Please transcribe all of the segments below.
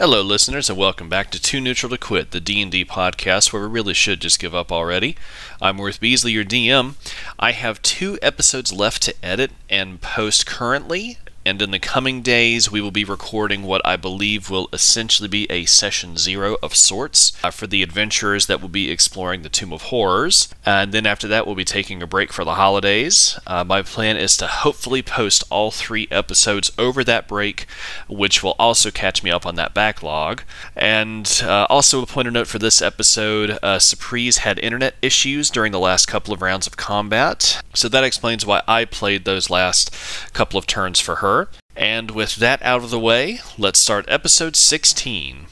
Hello, listeners, and welcome back to Too Neutral to Quit, the D&D podcast where we really should just give up already. I'm Worth Beasley, your DM. I have two episodes left to edit and post currently, and in the coming days, we will be recording what I believe will essentially be a session zero of sorts uh, for the adventurers that will be exploring the Tomb of Horrors. And then after that, we'll be taking a break for the holidays. Uh, my plan is to hopefully post all three episodes over that break, which will also catch me up on that backlog. And uh, also, a pointer note for this episode uh, Surprise had internet issues during the last couple of rounds of combat. So that explains why I played those last couple of turns for her. And with that out of the way, let's start episode 16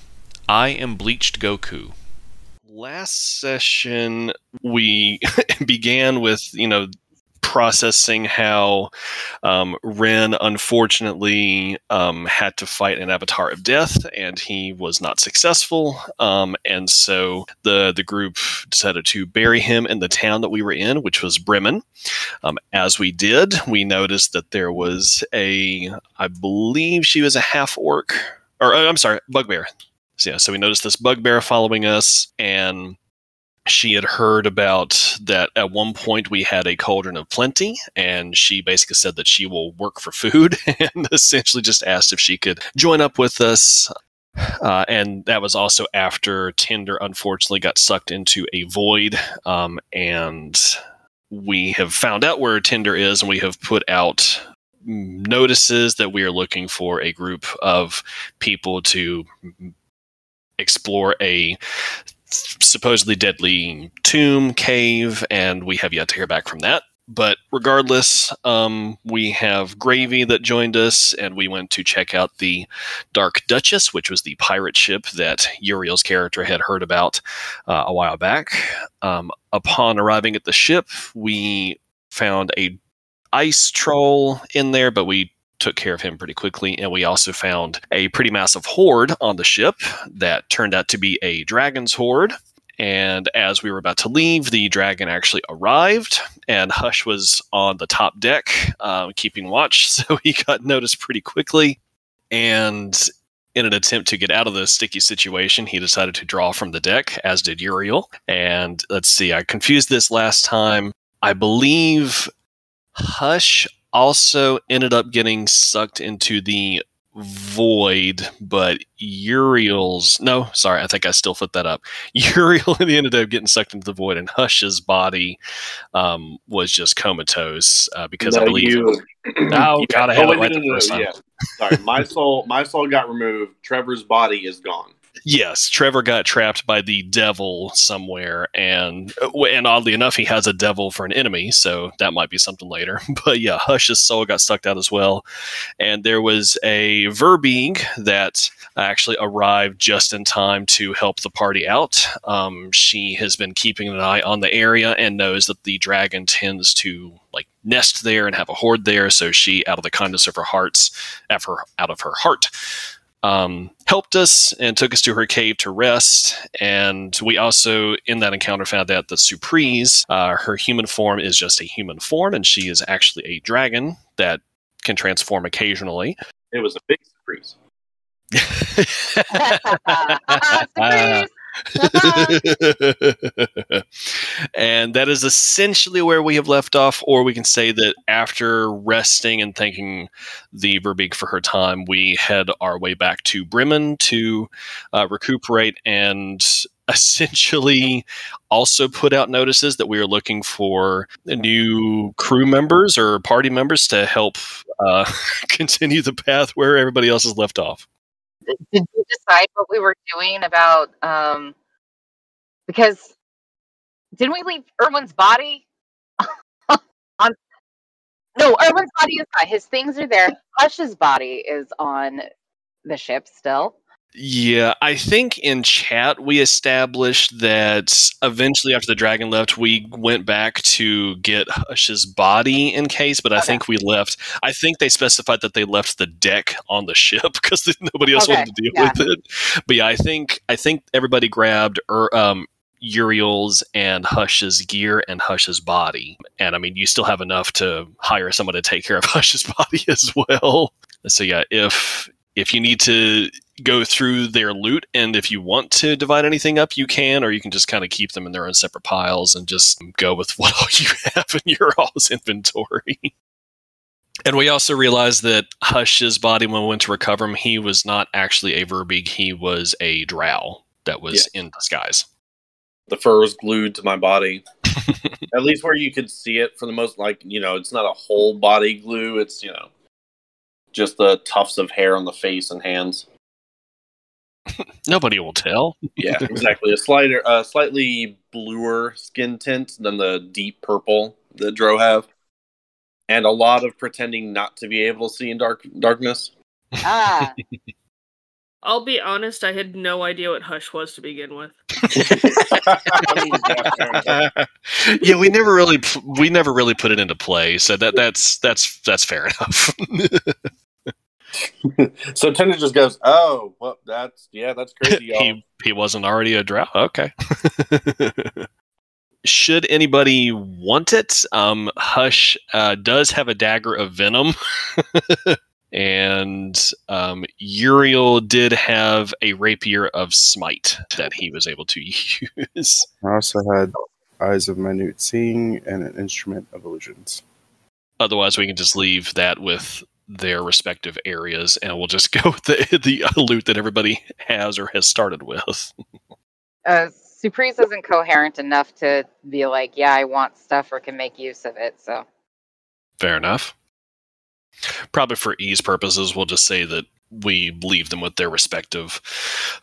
I Am Bleached Goku. Last session, we began with, you know, processing how um, Ren unfortunately um, had to fight an avatar of death, and he was not successful. Um, and so the the group decided to bury him in the town that we were in, which was Bremen. Um, as we did, we noticed that there was a, I believe she was a half orc, or uh, I'm sorry, bugbear. So, yeah, so we noticed this bugbear following us, and she had heard about that at one point we had a cauldron of plenty and she basically said that she will work for food and essentially just asked if she could join up with us. Uh, and that was also after tinder unfortunately got sucked into a void um, and we have found out where tinder is and we have put out notices that we are looking for a group of people to explore a supposedly deadly tomb cave, and we have yet to hear back from that. But regardless, um, we have Gravy that joined us, and we went to check out the Dark Duchess, which was the pirate ship that Uriel's character had heard about uh, a while back. Um, upon arriving at the ship, we found a ice troll in there, but we took care of him pretty quickly. And we also found a pretty massive horde on the ship that turned out to be a dragon's horde. And as we were about to leave, the dragon actually arrived, and Hush was on the top deck um, keeping watch. So he got noticed pretty quickly. And in an attempt to get out of the sticky situation, he decided to draw from the deck, as did Uriel. And let's see, I confused this last time. I believe Hush also ended up getting sucked into the void, but Uriel's no, sorry, I think I still flipped that up. Uriel ended up getting sucked into the void, and Hush's body um, was just comatose uh, because No, I believe. you- oh you- God, I had wait, it right no, the no, no, first time. yeah. Sorry, my soul, my soul got removed. Trevor's body is gone. Yes, Trevor got trapped by the devil somewhere, and uh, and oddly enough, he has a devil for an enemy, so that might be something later. But yeah, Hush's soul got sucked out as well, and there was a Verbeeg that actually arrived just in time to help the party out. Um, she has been keeping an eye on the area and knows that the dragon tends to like nest there and have a horde there, so she, out of the kindness of her hearts, of her out of her heart, um, helped us and took us to her cave to rest. And we also, in that encounter, found out that Surprise, uh, her human form is just a human form, and she is actually a dragon that can transform occasionally. It was a big surprise. Surprise! and that is essentially where we have left off, or we can say that after resting and thanking the Verbeeg for her time, we head our way back to Bremen to uh, recuperate and essentially also put out notices that we are looking for new crew members or party members to help uh, continue the path where everybody else has left off. Did we decide what we were doing about um because didn't we leave Erwin's body on no, Erwin's body is not. His things are there. Hush's body is on the ship still. Yeah, I think in chat we established that eventually after the dragon left, we went back to get Hush's body in case, but I Okay. think we left. I think they specified that they left the deck on the ship because nobody else Okay, wanted to deal yeah. with it. But yeah, I think I think everybody grabbed Ur, um, Uriel's and Hush's gear and Hush's body, and I mean you still have enough to hire someone to take care of Hush's body as well. So yeah, if if you need to go through their loot and if you want to divide anything up you can or you can just kind of keep them in their own separate piles and just go with what all you have in your all's inventory. And we also realized that hush's body when we went to recover him he was not actually a verbeeg he was a drow that was in disguise. The fur was glued to my body. At least where you could see it for the most like, you know, it's not a whole body glue, it's, you know, just the tufts of hair on the face and hands. nobody will tell Yeah, exactly. A slighter a slightly bluer skin tint than the deep purple that Drow have. And a lot of pretending not to be able to see in dark darkness. Ah, I'll be honest, I had no idea what Hush was to begin with. Yeah, yeah, we never really we never really put it into play, so that that's that's that's fair enough. so Tender just goes, "Oh, well, that's yeah, that's crazy, y'all." he he wasn't already a drow. Okay. Should anybody want it, um, Hush uh, does have a dagger of venom, and um, Uriel did have a rapier of smite that he was able to use. I also had Eyes of Minute Seeing and an Instrument of Illusions. Otherwise, we can just leave that with their respective areas, and we'll just go with the the loot that everybody has or has started with. uh, Surprise isn't coherent enough to be like, yeah, I want stuff or can make use of it. So Fair enough. Probably for ease purposes, we'll just say that we leave them with their respective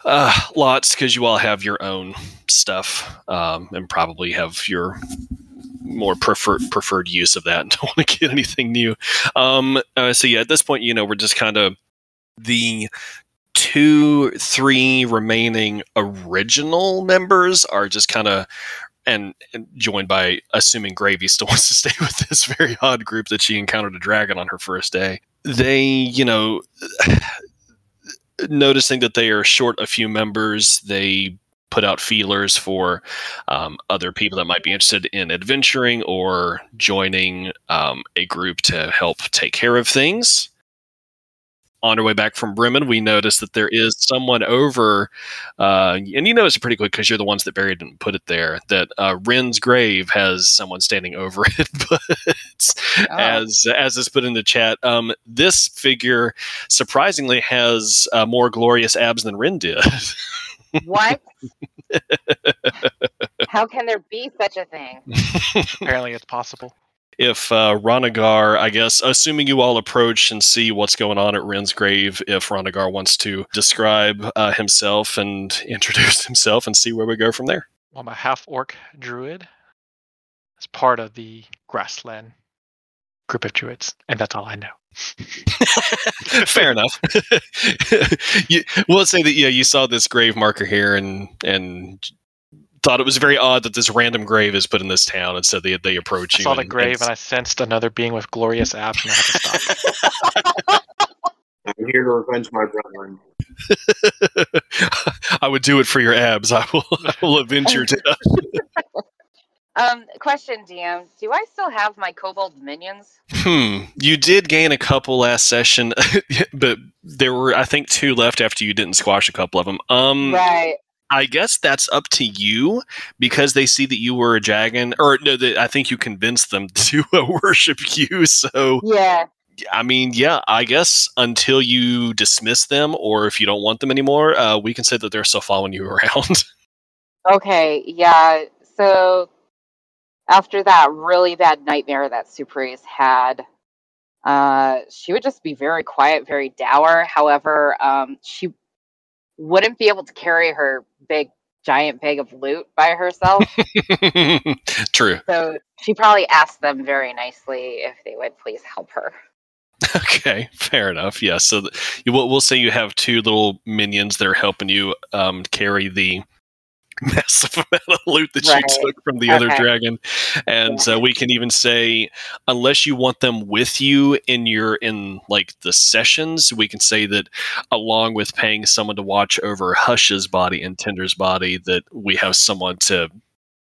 uh, lots because you all have your own stuff um, and probably have your more preferred preferred use of that and don't want to get anything new. Um, uh, so yeah, at this point, you know, we're just kind of the two, three remaining original members are just kind of and, and joined by assuming Gravy still wants to stay with this very odd group that she encountered a dragon on her first day. They, you know, noticing that they are short a few members, they put out feelers for um, other people that might be interested in adventuring or joining um, a group to help take care of things. On our way back from Bremen, we noticed that there is someone over, uh, and you notice it pretty quick because you're the ones that buried and put it there. That uh, Ren's grave has someone standing over it, but Oh. as as is put in the chat, um, this figure surprisingly has uh, more glorious abs than Ren did. what? How can there be such a thing? Apparently, it's possible. if uh, Ronagar, I guess, assuming you all approach and see what's going on at Ren's grave, if Ronagar wants to describe uh, himself and introduce himself and see where we go from there. I'm a half orc druid. As part of the grassland group of druids, and that's all I know. Fair enough. you, we'll say that yeah, you saw this grave marker here and and thought it was very odd that this random grave is put in this town, and so they they approach I you. saw the grave, and and I sensed another being with glorious abs, and I had to stop. I'm here to revenge my brethren. I would do it for your abs. I will. I will avenge your death. Um, question, DM. Do I still have my kobold minions? Hmm. You did gain a couple last session, but there were I think two left after you didn't squash a couple of them. Um, Right. I guess that's up to you because they see that you were a dragon, or no, that I think you convinced them to uh, worship you. So Yeah. I mean, yeah, I guess until you dismiss them, or if you don't want them anymore, uh, we can say that they're still following you around. Okay. Yeah. So after that really bad nightmare that Surprise had, uh, she would just be very quiet, very dour. However, um, she wouldn't be able to carry her big, giant bag of loot by herself. True. so she probably asked them very nicely if they would please help her. Okay, fair enough. Yeah, so th- we'll, we'll say you have two little minions that are helping you um, carry the massive amount of loot that Right. you took from the other dragon, and uh, we can even say, unless you want them with you in your in like the sessions, we can say that along with paying someone to watch over Hush's body and Tinder's body, that we have someone to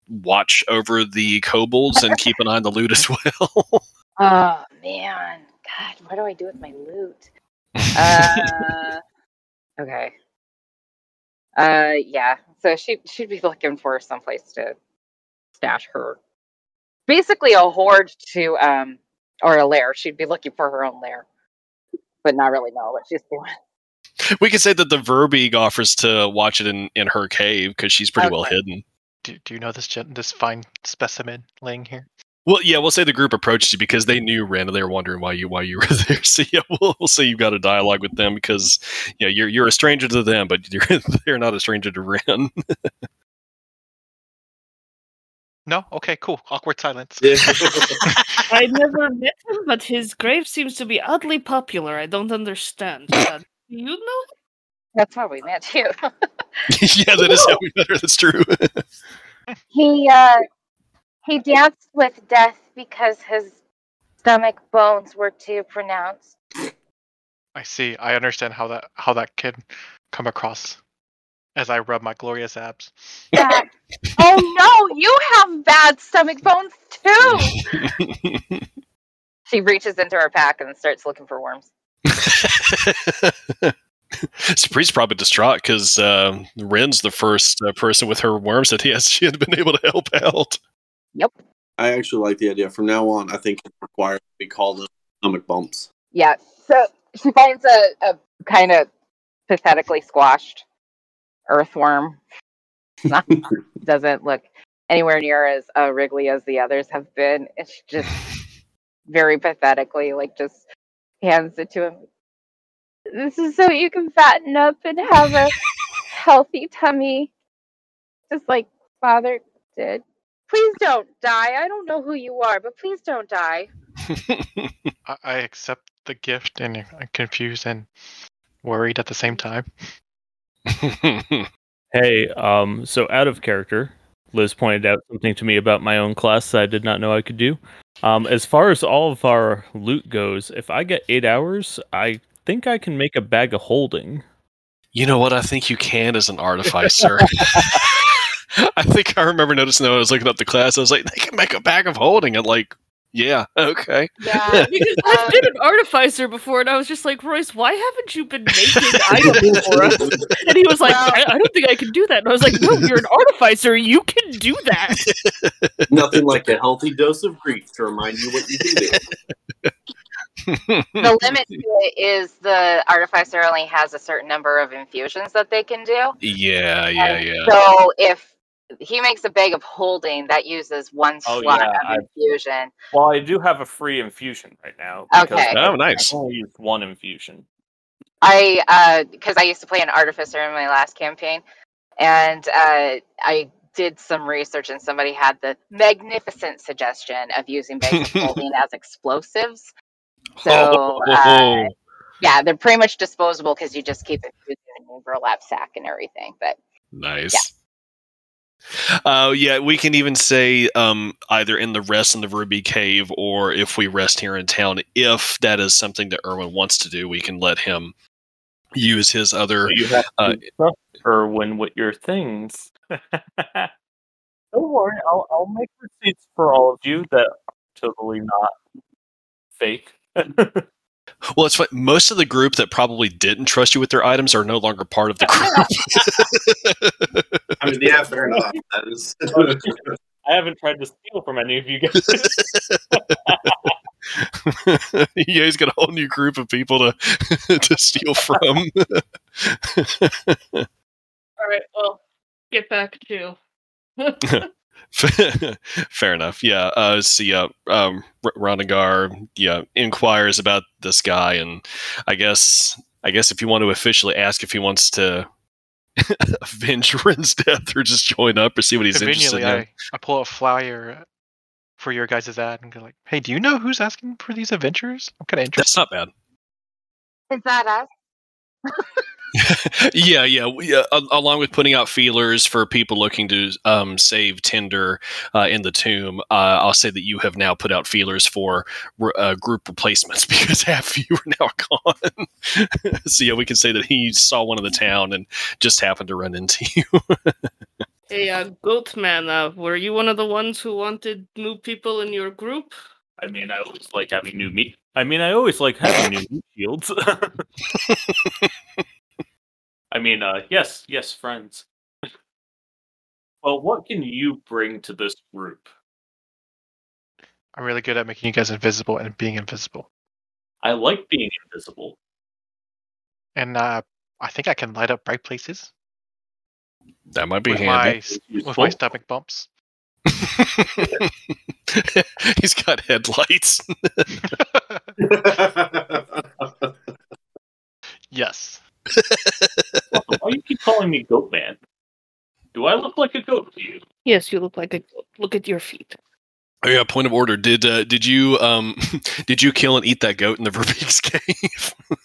watch over the kobolds and keep an eye on the loot as well. Oh man, God, what do I do with my loot? Uh, Okay. Uh, yeah. So she she'd be looking for someplace to stash her. Basically, a hoard to um or a lair. She'd be looking for her own lair, but not really know what she's doing. We could say that the Verbeeg offers to watch it in, in her cave because she's pretty well hidden. Do, do you know this gen- this fine specimen laying here? Well, yeah, we'll say the group approached you because they knew Ren and they were wondering why you why you were there. So yeah, we'll, we'll say you've got a dialogue with them because yeah, you're you're a stranger to them, but you're, they're not a stranger to Ren. No. Okay. Cool. Awkward silence. Yeah. I never met him, but his grave seems to be oddly popular. I don't understand. Uh, do you know? That's how we met too. yeah, that is how we met her. That's true. he uh he danced with death because his stomach bones were too pronounced. I see. I understand how that how that could come across as I rub my glorious abs. That- oh no, you have bad stomach bones too. She reaches into her pack and starts looking for worms. Spree's probably distraught because uh, Ren's the first uh, person with her worms that he has she had been able to help out. I actually like the idea. From now on, I think it's required to be called stomach bumps. Yeah. So she finds a, a kind of pathetically squashed earthworm. Not, doesn't look anywhere near as uh, wriggly as the others have been. It's just very pathetically, like, just hands it to him. This is so you can fatten up and have a healthy tummy, just like father did. Please don't die. I don't know who you are, but please don't die. I, I accept the gift and I'm confused and worried at the same time. Hey, um, so out of character, Liz pointed out something to me about my own class that I did not know I could do. Um, as far as all of our loot goes, if I get eight hours, I think I can make a bag of holding. you know what? I think you can as an artificer. I think I remember noticing that when I was looking up the class. I was like, they can make a bag of holding. And like, yeah, okay. Yeah. Because I've been an artificer before, and I was just like, Royce, why haven't you been making items for us? And he was like, I, I don't think I can do that. And I was like, No, you're an artificer. You can do that. Nothing like a healthy dose of grief to remind you what you can do. the limit to it is the artificer only has a certain number of infusions that they can do. yeah, yeah, And yeah. So if he makes a bag of holding, that uses one Oh, slot yeah, of I- infusion. Well, I do have a free infusion right now. Okay. Oh, nice. I only used one infusion. I uh because I used to play an artificer in my last campaign, and uh, I did some research, and somebody had the magnificent suggestion of using bags of holding as explosives. So uh, yeah, they're pretty much disposable because you just keep it in your burlap sack and everything. But Nice. Uh, yeah, we can even say um, either in the rest in the Ruby Cave or if we rest here in town. If that is something that Erwin wants to do, we can let him use his other. So you have uh, Erwin with your things. Don't worry, I'll I'll make receipts for all of you that are totally not fake. Well, it's fun. Most of the group that probably didn't trust you with their items are no longer part of the group. I mean, yeah, fair enough. That is. I haven't tried to steal from any of you guys. yeah, he's got a whole new group of people to to steal from. All right, well, get back to. Fair enough. Yeah. Uh, so yeah, um, R- Rondagar, yeah, inquires about this guy, and I guess, I guess if you want to officially ask if he wants to avenge Ren's death or just join up or see what he's interested in. I, I pull a flyer for your guys' ad and go like, "Hey, do you know who's asking for these adventures? I'm kind of interested." That's not bad. is that us? Yeah, yeah, we, uh, along with putting out feelers for people looking to um, save Tinder uh, in the tomb, uh, I'll say that you have now put out feelers for re- uh, group replacements because half of you are now gone. so yeah, we can say that he saw one in the town and just happened to run into you. Hey, uh, Goatman, uh, were you one of the ones who wanted new people in your group? I mean, I always like having new meat. I mean, I always like having new meat shields. I mean, uh, yes, yes, friends. well, what can you bring to this group? I'm really good at making you guys invisible and being invisible. I like being invisible. And uh, I think I can light up bright places That might be with handy. my s- with my stomach bumps. He's got headlights. yes. Why do you keep calling me Goat Man? Do I look like a goat to you? Yes, you look like a goat. Look at your feet. Oh yeah, point of order. Did uh, did you um did you kill and eat that goat in the Verbeeg's cave?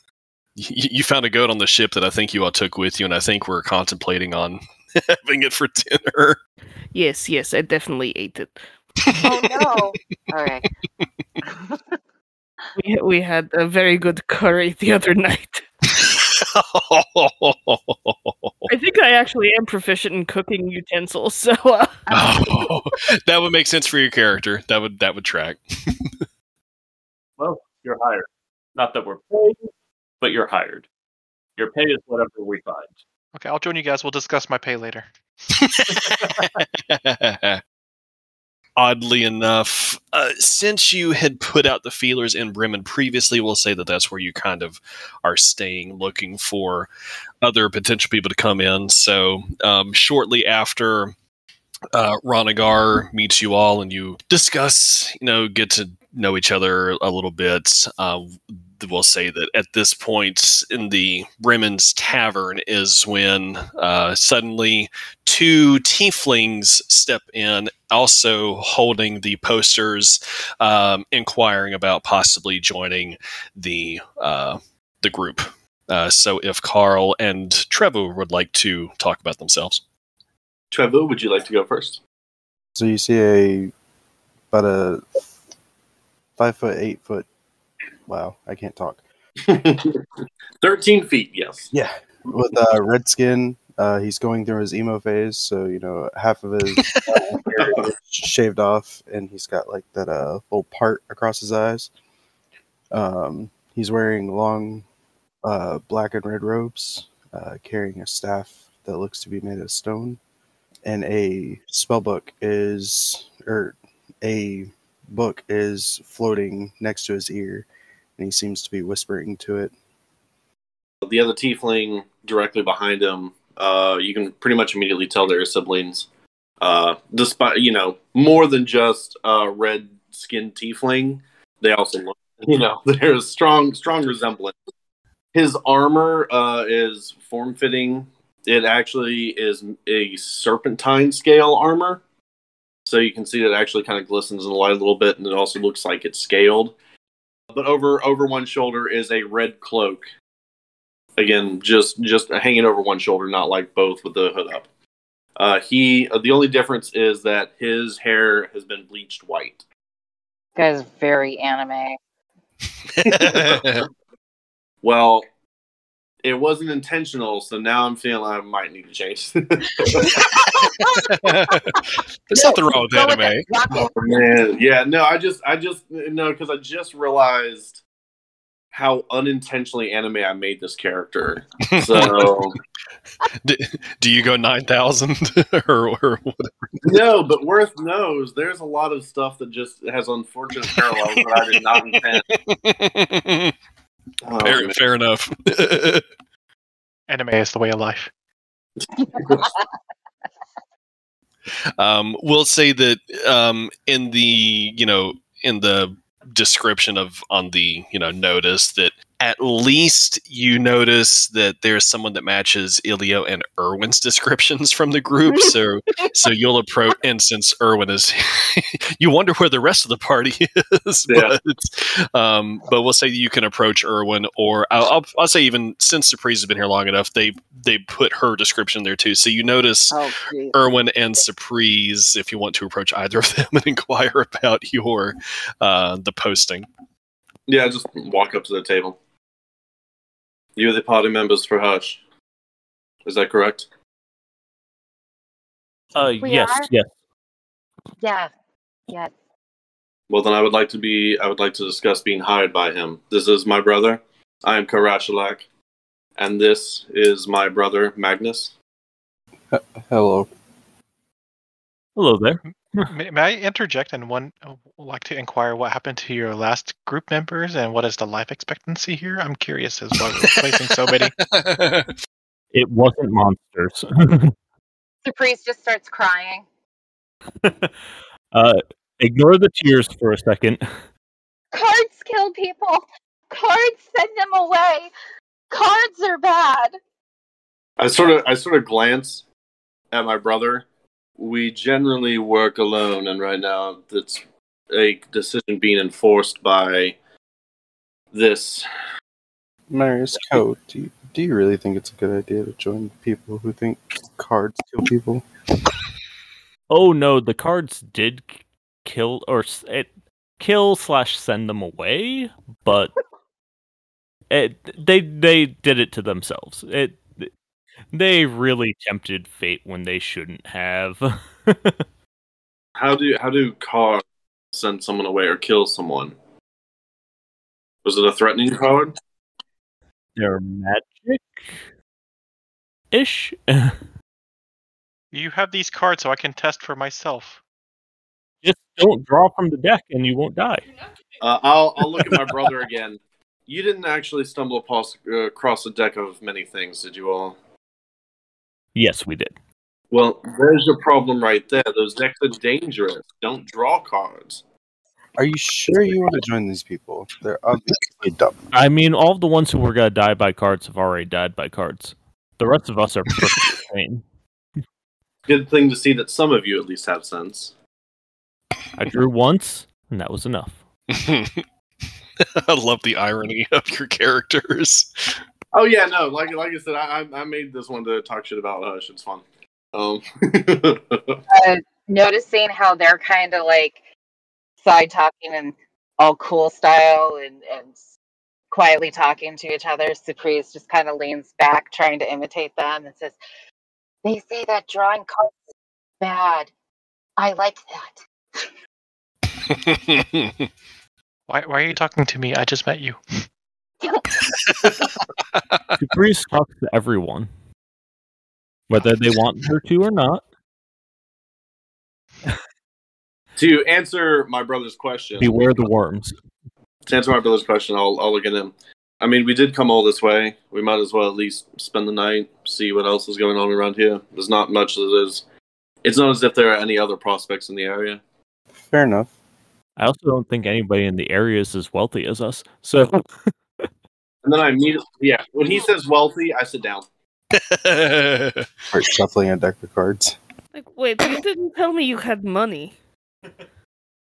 you, you found a goat on the ship that I think you all took with you, and I think we're contemplating on having it for dinner. Yes, yes, I definitely ate it. Oh no! All right. We, we had a very good curry the other night. I think I actually am proficient in cooking utensils, so uh, oh, that would make sense for your character. That would that would track. Well, you're hired. Not that we're paid, but you're hired. Your pay is whatever we find. Okay, I'll join you guys. We'll discuss my pay later. Oddly enough, uh, since you had put out the feelers in Bremen previously, we'll say that that's where you kind of are staying, looking for other potential people to come in. So, um, shortly after uh, Ronagar meets you all and you discuss, you know, get to know each other a little bit, uh, we'll say that at this point in the Bremen's Tavern is when uh, suddenly two tieflings step in, also holding the posters, um, inquiring about possibly joining the uh, the group. Uh, so, if Carl and Trevor would like to talk about themselves, Trevor, would you like to go first? So you see a about a five foot, eight foot. Wow, I can't talk. 13 feet, yes. Yeah, with uh, red skin. Uh, he's going through his emo phase, so you know half of his uh, hair is shaved off, and he's got like that uh, little part across his eyes. Um, he's wearing long uh, black and red robes, uh, carrying a staff that looks to be made of stone, and a spell book is or a book is floating next to his ear, and he seems to be whispering to it. The other tiefling directly behind him, uh, you can pretty much immediately tell they're siblings. Uh, despite, you know, more than just uh, red skinned tiefling, they also look, you know, there's strong, strong resemblance. His armor uh, is form fitting. It actually is a serpentine scale armor. So you can see that it actually kind of glistens in the light a little bit, and it also looks like it's scaled. But over over one shoulder is a red cloak. Again, just just hanging over one shoulder, not like both with the hood up. Uh, he uh, the only difference is that his hair has been bleached white. Guy's very anime. Well, it wasn't intentional, so now I'm feeling I might need to change. There's nothing wrong with Go with anime. it. Rock it. Oh, man, yeah, no, I just, I just, no, because I just realized how unintentionally anime I made this character. So D- do you go nine thousand or, or whatever? no, but Worth knows there's a lot of stuff that just has unfortunate parallels that I did not intend. Oh, fair, fair enough. Anime is the way of life. um, we'll say that um, in the you know in the description of on the you know notice that at least you notice that there's someone that matches Ilio and Irwin's descriptions from the group. So so you'll approach and since Irwin is you wonder where the rest of the party is. Yeah. But um but we'll say you can approach Irwin or I'll, I'll, I'll say even since Surprise has been here long enough, they they put her description there too. So you notice Oh, geez. Irwin and Surprise if you want to approach either of them and inquire about your uh, the posting. Yeah, just walk up to the table. You're the party members for Hush. Is that correct? Uh, We yes, are? yes. Yeah. Yeah. Well, then I would like to be. I would like to discuss being hired by him. This is my brother. I am Karashalak, and this is my brother Magnus. Hello. Hello there. May, may I interject and one uh, like to inquire what happened to your last group members and what is the life expectancy here? I'm curious as well. We're replacing so many. It wasn't monsters. The priest just starts crying. uh, ignore the tears for a second. Cards kill people. Cards send them away. Cards are bad. I sort of I sort of glance at my brother. We generally work alone, and right now that's a decision being enforced by this. Marius Code, do you, do you really think it's a good idea to join people who think cards kill people? Oh no, the cards did kill or it kill slash send them away, but it they they did it to themselves. It they really tempted fate when they shouldn't have. How do how do cards send someone away or kill someone? Was it a threatening card? They're magic ish. You have these cards so I can test for myself. Just don't draw from the deck and you won't die. Uh, I'll I'll look at my brother again. You didn't actually stumble across, uh, across a deck of many things, did you all? Yes, we did. Well, there's your problem right there. Those decks are dangerous. Don't draw cards. Are you sure you want to join these people? They're obviously dumb. I mean, all the ones who were gonna die by cards have already died by cards. The rest of us are perfectly sane. Good thing to see that some of you at least have sense. I drew once, and that was enough. I love the irony of your characters. Oh yeah, no, like like I said, I I I made this one to talk shit about Hush. It's fun. Um, Uh, noticing how they're kind of like side talking and all cool style and, and quietly talking to each other. Surprise just kind of leans back, trying to imitate them, and says, They say that drawing cards is bad. I like that. Why, why are you talking to me? I just met you. Caprice talks to everyone, whether they want her to or not. to answer my brother's question, Beware the worms. to answer my brother's question, I'll I'll look at him. I mean, we did come all this way. We might as well at least spend the night, see what else is going on around here. There's not much that is. It's not as if there are any other prospects in the area. Fair enough. I also don't think anybody in the area is as wealthy as us. So And then I immediately, yeah, when he says wealthy, I sit down. Start shuffling a deck of cards. Like, wait, you didn't tell me you had money.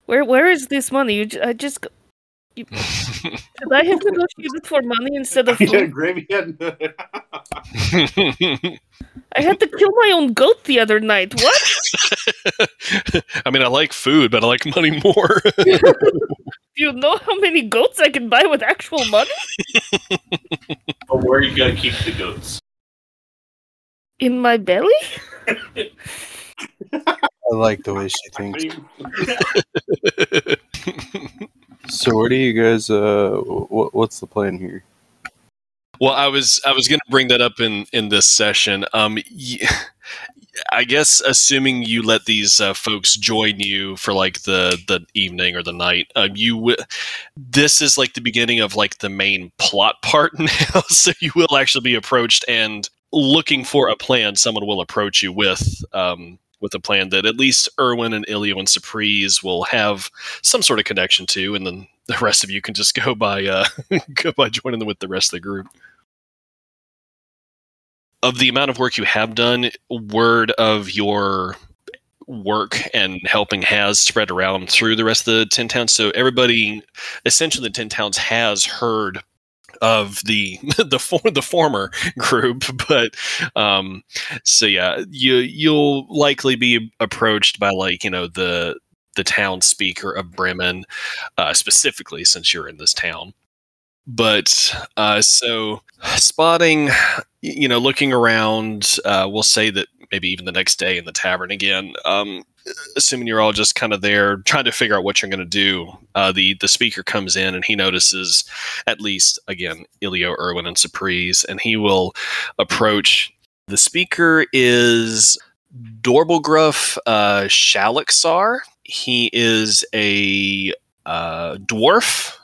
Where where is this money? You, j- I just. G- You, did I have negotiated for money instead of yeah, food? Gravy. I had to kill my own goat the other night. What? I mean, I like food, but I like money more. Do you know how many goats I can buy with actual money? But where are you gonna keep the goats? In my belly? I like the way she thinks. So, what do you guys? Uh, what, what's the plan here? Well, I was I was going to bring that up in in this session. Um, I guess assuming you let these uh, folks join you for like the the evening or the night, um, you w- this is like the beginning of like the main plot part now. so you will actually be approached and looking for a plan. Someone will approach you with um, with a plan that at least Erwin and Ilio and Surprise will have some sort of connection to, and then the rest of you can just go by uh, go by joining them with the rest of the group of the amount of work you have done, word of your work and helping has spread around through the rest of the Ten Towns. So everybody, essentially, the Ten Towns has heard of the the for, the former group, but um, so yeah, you you'll likely be approached by like you know the the town speaker of Bremen, uh, specifically since you're in this town. But uh, so spotting, you know, looking around, uh, we'll say that maybe even the next day in the tavern again. Um, assuming you're all just kind of there trying to figure out what you're going to do, uh, the the speaker comes in and he notices at least again Ilio, Irwin, and Surprise, and he will approach. The speaker is Dorbulgruf uh. He is a uh, dwarf,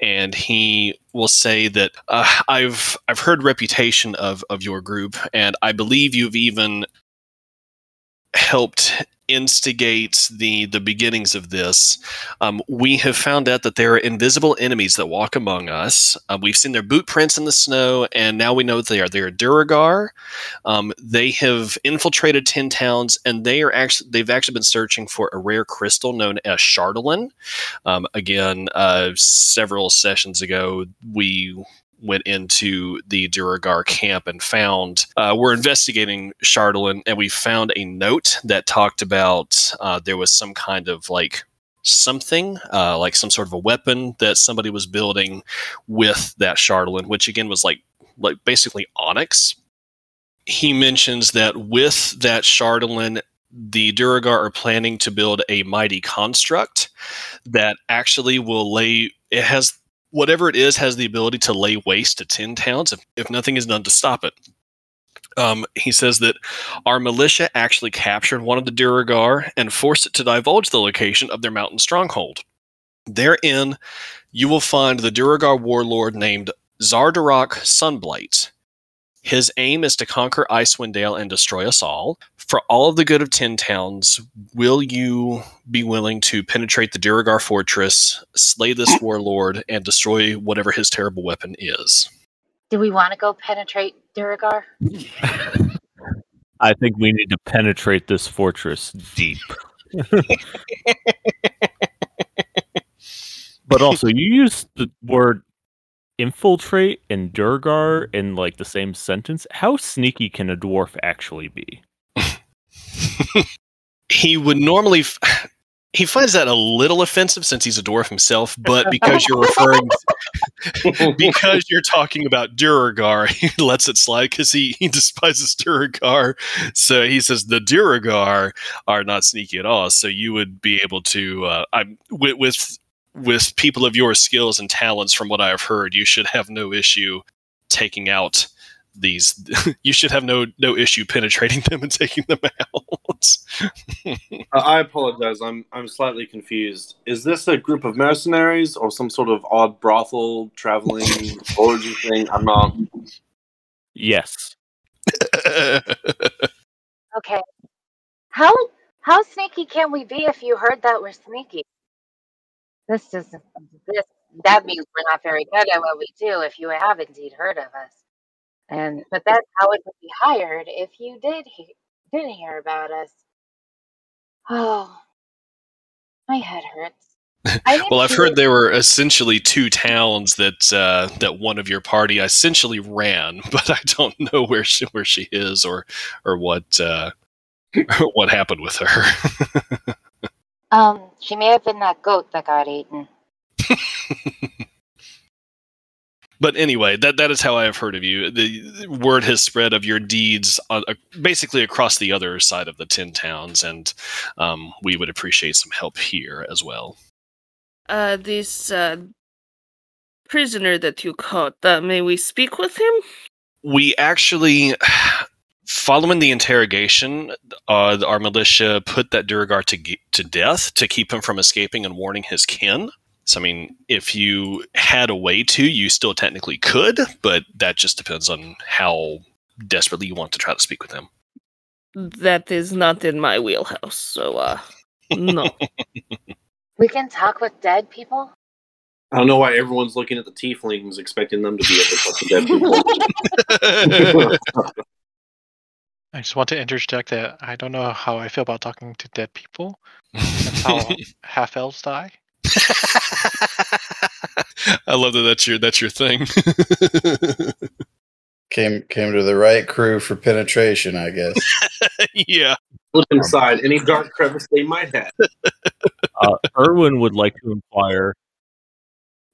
and he will say that uh, I've I've heard reputation of of your group, and I believe you've even helped instigate the the beginnings of this. Um, we have found out that there are invisible enemies that walk among us. Uh, we've seen their boot prints in the snow, and now we know they are they are Duergar. Um, they have infiltrated ten towns, and they are actually they've actually been searching for a rare crystal known as Chardalyn. Um, again, uh, several sessions ago, we went into the Duergar camp and found uh, we're investigating Chardalyn, and we found a note that talked about uh, there was some kind of like something uh, like some sort of a weapon that somebody was building with that Chardalyn, which again was like like basically onyx. He mentions that with that Chardalyn, the Duergar are planning to build a mighty construct that actually will lay. It has whatever it is has the ability to lay waste to 10 towns if, if nothing is done to stop it. Um, he says that our militia actually captured one of the Duergar and forced it to divulge the location of their mountain stronghold. Therein, you will find the Duergar warlord named Xardarok Sunblight. His aim is to conquer Icewind Dale and destroy us all. For all of the good of Ten Towns, will you be willing to penetrate the Duergar fortress, slay this warlord, and destroy whatever his terrible weapon is? Do we want to go penetrate Duergar? I think we need to penetrate this fortress deep. but also, you use the word infiltrate and Duergar in like the same sentence. How sneaky can a dwarf actually be? he would normally f- he finds that a little offensive since he's a dwarf himself but because you're referring because you're talking about Duergar, he lets it slide because he, he despises Duergar. So he says the Duergar are not sneaky at all. So you would be able to, uh, I'm with, with with people of your skills and talents, from what I have heard, you should have no issue taking out these. you should have no no issue penetrating them and taking them out. Uh, I apologize. I'm I'm slightly confused. Is this a group of mercenaries or some sort of odd brothel traveling orgy thing? I'm not. Yes. Okay. How how sneaky can we be if you heard that we're sneaky? This doesn't this that means we're not very good at what we do if you have indeed heard of us. And but that's how it would be hired if you did he- did hear about us. Oh, my head hurts. Well, I've heard there were essentially two towns that uh, that one of your party essentially ran, but I don't know where she where she is or or what uh, what happened with her. Um, she may have been that goat that got eaten. But anyway, that that is how I have heard of you. The, word has spread of your deeds on, uh, basically across the other side of the ten towns, and um, we would appreciate some help here as well. Uh, this uh, prisoner that you caught, uh, may we speak with him? we actually following the interrogation uh, our militia put that Duergar to, to death to keep him from escaping and warning his kin so i mean if you had a way to you still technically could but that just depends on how desperately you want to try to speak with him That is not in my wheelhouse, so uh, no. We can talk with dead people. I don't know why everyone's looking at the tieflings expecting them to be able to talk to dead people. I just want to interject that I don't know how I feel about talking to dead people. That's how half elves die. i love that that's your that's your thing Came came to the right crew for penetration, I guess. yeah Look inside any dark crevice they might have. Uh, Erwin would like to inquire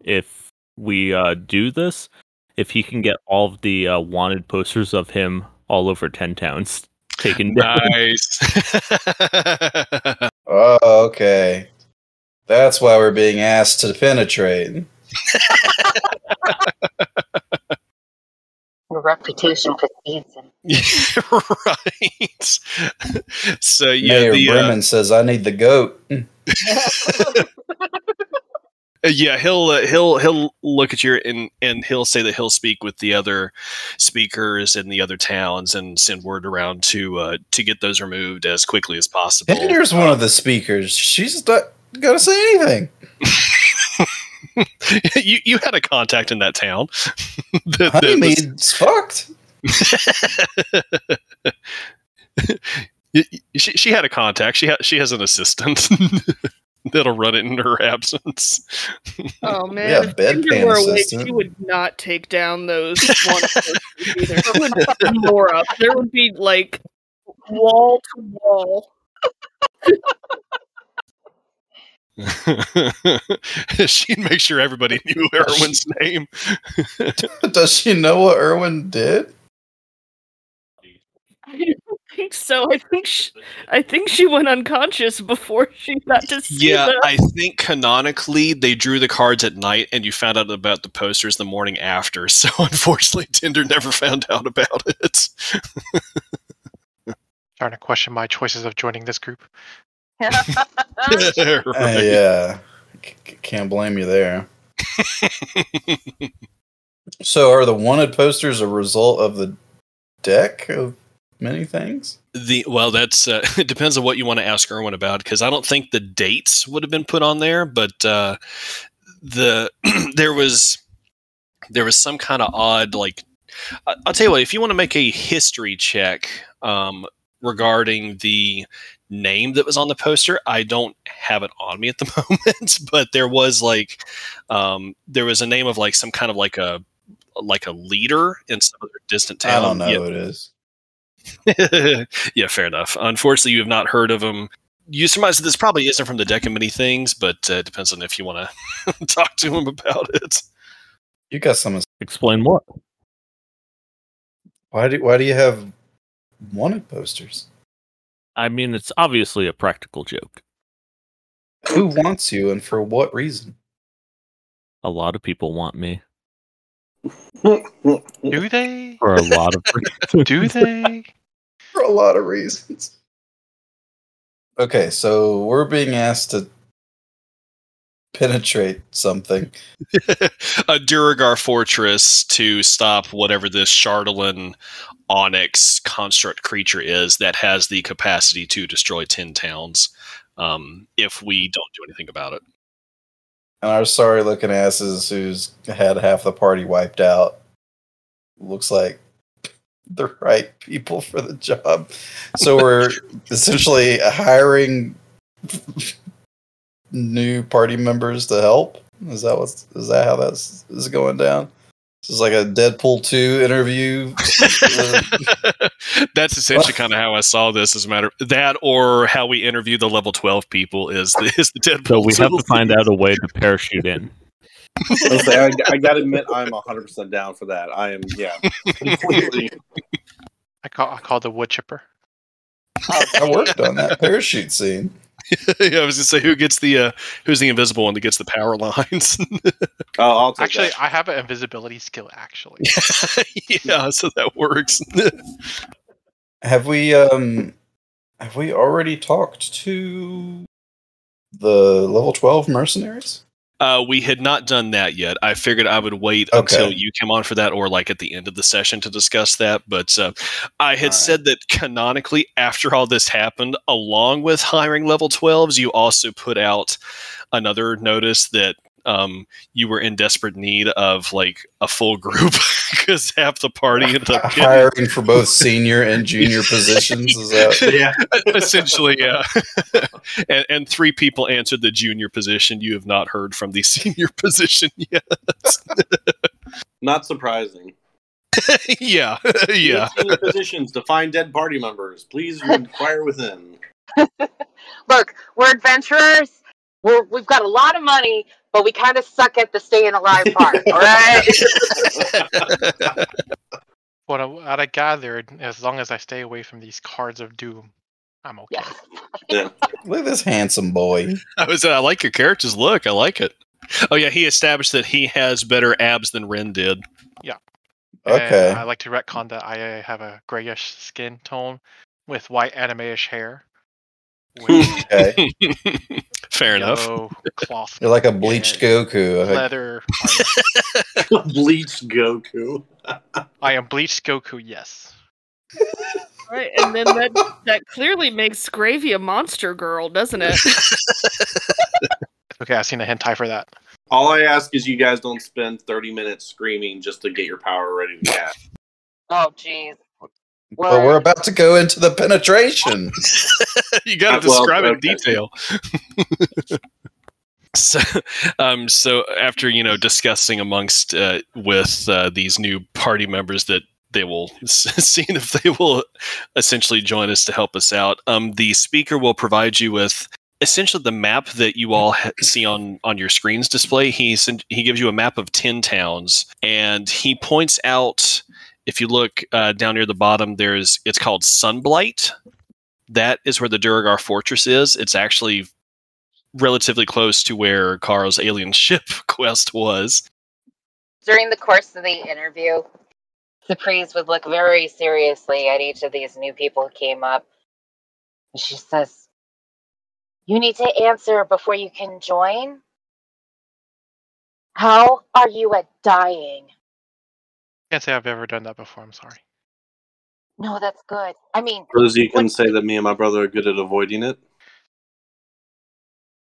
if we uh, do this, if he can get all of the uh, wanted posters of him all over Ten Towns taken down. nice Oh, okay. That's why we're being asked to penetrate. Your reputation precedes him. right. so yeah, Mayor the uh, Bremen says I need the goat. Uh, yeah, he'll uh, he'll he'll look at you and and he'll say that he'll speak with the other speakers in the other towns and send word around to uh, to get those removed as quickly as possible. Hinder's one of the speakers. She's not gonna say anything. you you had a contact in that town. that, that was- Honeymead's fucked. Y- y- she, she had a contact. She ha- she has an assistant that'll run it in her absence. Oh man, Yeah, if bedpan Ginger were awake, assistant. she would not take down those one either. She would put more up. There would be like wall to wall. She'd make sure everybody knew Erwin's name. Does she know what Erwin did? I don't think so. I think she, I think she went unconscious before she got to see Yeah, them. I think canonically they drew the cards at night, and you found out about the posters the morning after. So unfortunately, Tinder never found out about it. Starting to question my choices of joining this group. Uh, Right. yeah, C- c- can't blame you there. so, are the wanted posters a result of the deck of many things? The well, that's uh, it depends on what you want to ask Erwin about because I don't think the dates would have been put on there, but uh, the there was there was some kind of odd like I- I'll tell you what if you want to make a history check um, regarding the name that was on the poster i don't have it on me at the moment but there was like um, there was a name of like some kind of like a like a leader in some other distant town I don't know Yeah, who it is. yeah, fair enough. Unfortunately, you have not heard of him. You surmise that this probably isn't from the deck of many things, but uh, it depends on if you want to talk to him about it. You got some. Explain what? Why do Why do you have wanted posters? I mean, it's obviously a practical joke. Who wants you, and for what reason? A lot of people want me Do they? for a lot of reasons. Do they? For a lot of reasons. Okay, so we're being asked to penetrate something. a Duergar fortress to stop whatever this Chardalyn Onyx construct creature is that has the capacity to destroy 10 towns um, if we don't do anything about it. And our sorry looking asses who's had half the party wiped out looks like the right people for the job. So we're essentially hiring new party members to help. Is that what's is that how that's is going down? This is like a Deadpool 2 interview. That's essentially kind of how I saw this. As a matter of, that, or how we interview the level twelve people is the is the Deadpool. So we have to find out a way to parachute in. I'll say, I, I gotta admit, I'm 100% down for that. I am, yeah, completely. I call I call the wood chipper. I worked on that parachute scene. yeah, I was gonna say who gets the uh, who's the invisible one that gets the power lines. Oh, I'll take Actually, that. I have an invisibility skill. Actually, yeah, so that works. Have we um have we already talked to the level 12 mercenaries? Uh, we had not done that yet. I figured I would wait Okay. until you came on for that, or like at the end of the session to discuss that. But uh, I had right. said that canonically, after all this happened, along with hiring level 12s, you also put out another notice that um, you were in desperate need of like a full group because half the party ended up getting Hiring for both senior and junior positions is that yeah. essentially yeah and, and three people answered the junior position you have not heard from the senior position yet Not surprising. yeah yeah Senior positions to find dead party members. Please inquire within. Look, we're adventurers. We're, we've got a lot of money, but we kind of suck at the staying alive part. All right. what I, what I gathered, as long as I stay away from these cards of doom, I'm okay. yeah. Yeah. Look at this handsome boy. I was. I like your character's look. I like it. Oh yeah, he established that he has better abs than Ren did. Yeah. Okay. And I like to retcon that I have a grayish skin tone with white anime-ish hair. With Okay. Fair enough. cloth You're like a bleached Goku. Like, leather. Bleached Goku. I am bleached Goku, yes. Right, and then that that clearly makes Gravy a monster girl, doesn't it? Okay, I've seen a hentai for that. All I ask is you guys don't spend 30 minutes screaming just to get your power ready to cast. Oh, jeez. But we're about to go into the penetration. you got to Uh, well, describe it in detail. so, um, so after you know discussing amongst uh, with uh, these new party members that they will see if they will essentially join us to help us out. Um, the speaker will provide you with essentially the map that you all ha- see on on your screens display. He sent, he gives you a map of ten towns, and he points out. If you look uh, down near the bottom, there's it's called Sunblight that is where the Duergar fortress is. It's actually relatively close to where Carl's alien ship quest was. During the course of the interview, Surprise would look very seriously at each of these new people who came up. She says, You need to answer before you can join. How are you at dying? Can't say I've ever done that before. I'm sorry. No, that's good. I mean, Rosie, you can say that me and my brother are good at avoiding it.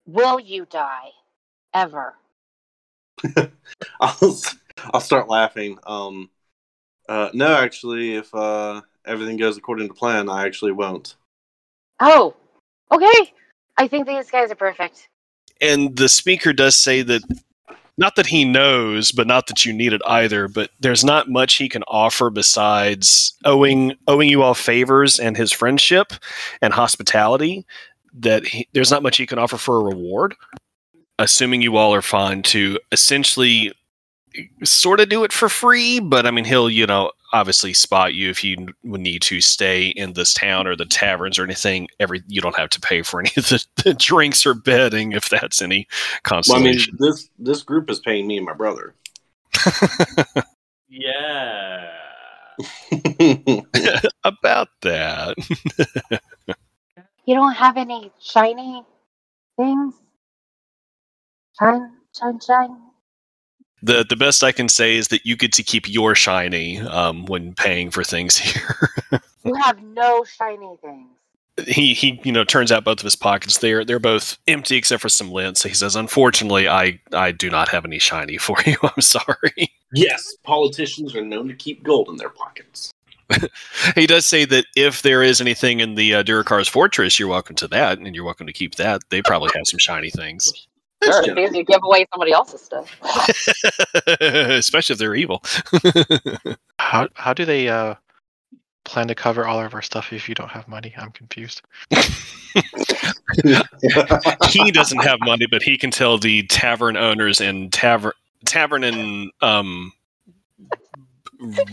will you die? Ever? I'll, I'll start laughing. Um, uh, no, actually, if uh, everything goes according to plan, I actually won't. Oh, okay. I think these guys are perfect. And the speaker does say that not that he knows, but not that you need it either, but there's not much he can offer besides owing owing you all favors and his friendship and hospitality that he, there's not much he can offer for a reward. Assuming you all are fine to essentially sort of do it for free, but I mean, he'll, you know, obviously spot you if you would need to stay in this town or the taverns or anything. Every you don't have to pay for any of the, the drinks or bedding if that's any consolation. Well, I mean, this this group is paying me and my brother. Yeah. About that. You don't have any shiny things? Shine, shine, shine. The The best I can say is that you get to keep your shiny um, when paying for things here. You have no shiny things. he he you know turns out both of his pockets they're they're both empty except for some lint so he says unfortunately i i do not have any shiny for you i'm sorry yes, politicians are known to keep gold in their pockets. he does say that if there is anything in the uh, Duergar's fortress you're welcome to that and you're welcome to keep that they probably have some shiny things That's Sure, generous. because you give away somebody else's stuff. especially if they're evil How how do they uh plan to cover all of our stuff if you don't have money? I'm confused. he doesn't have money but he can tell the tavern owners and tavern tavern and um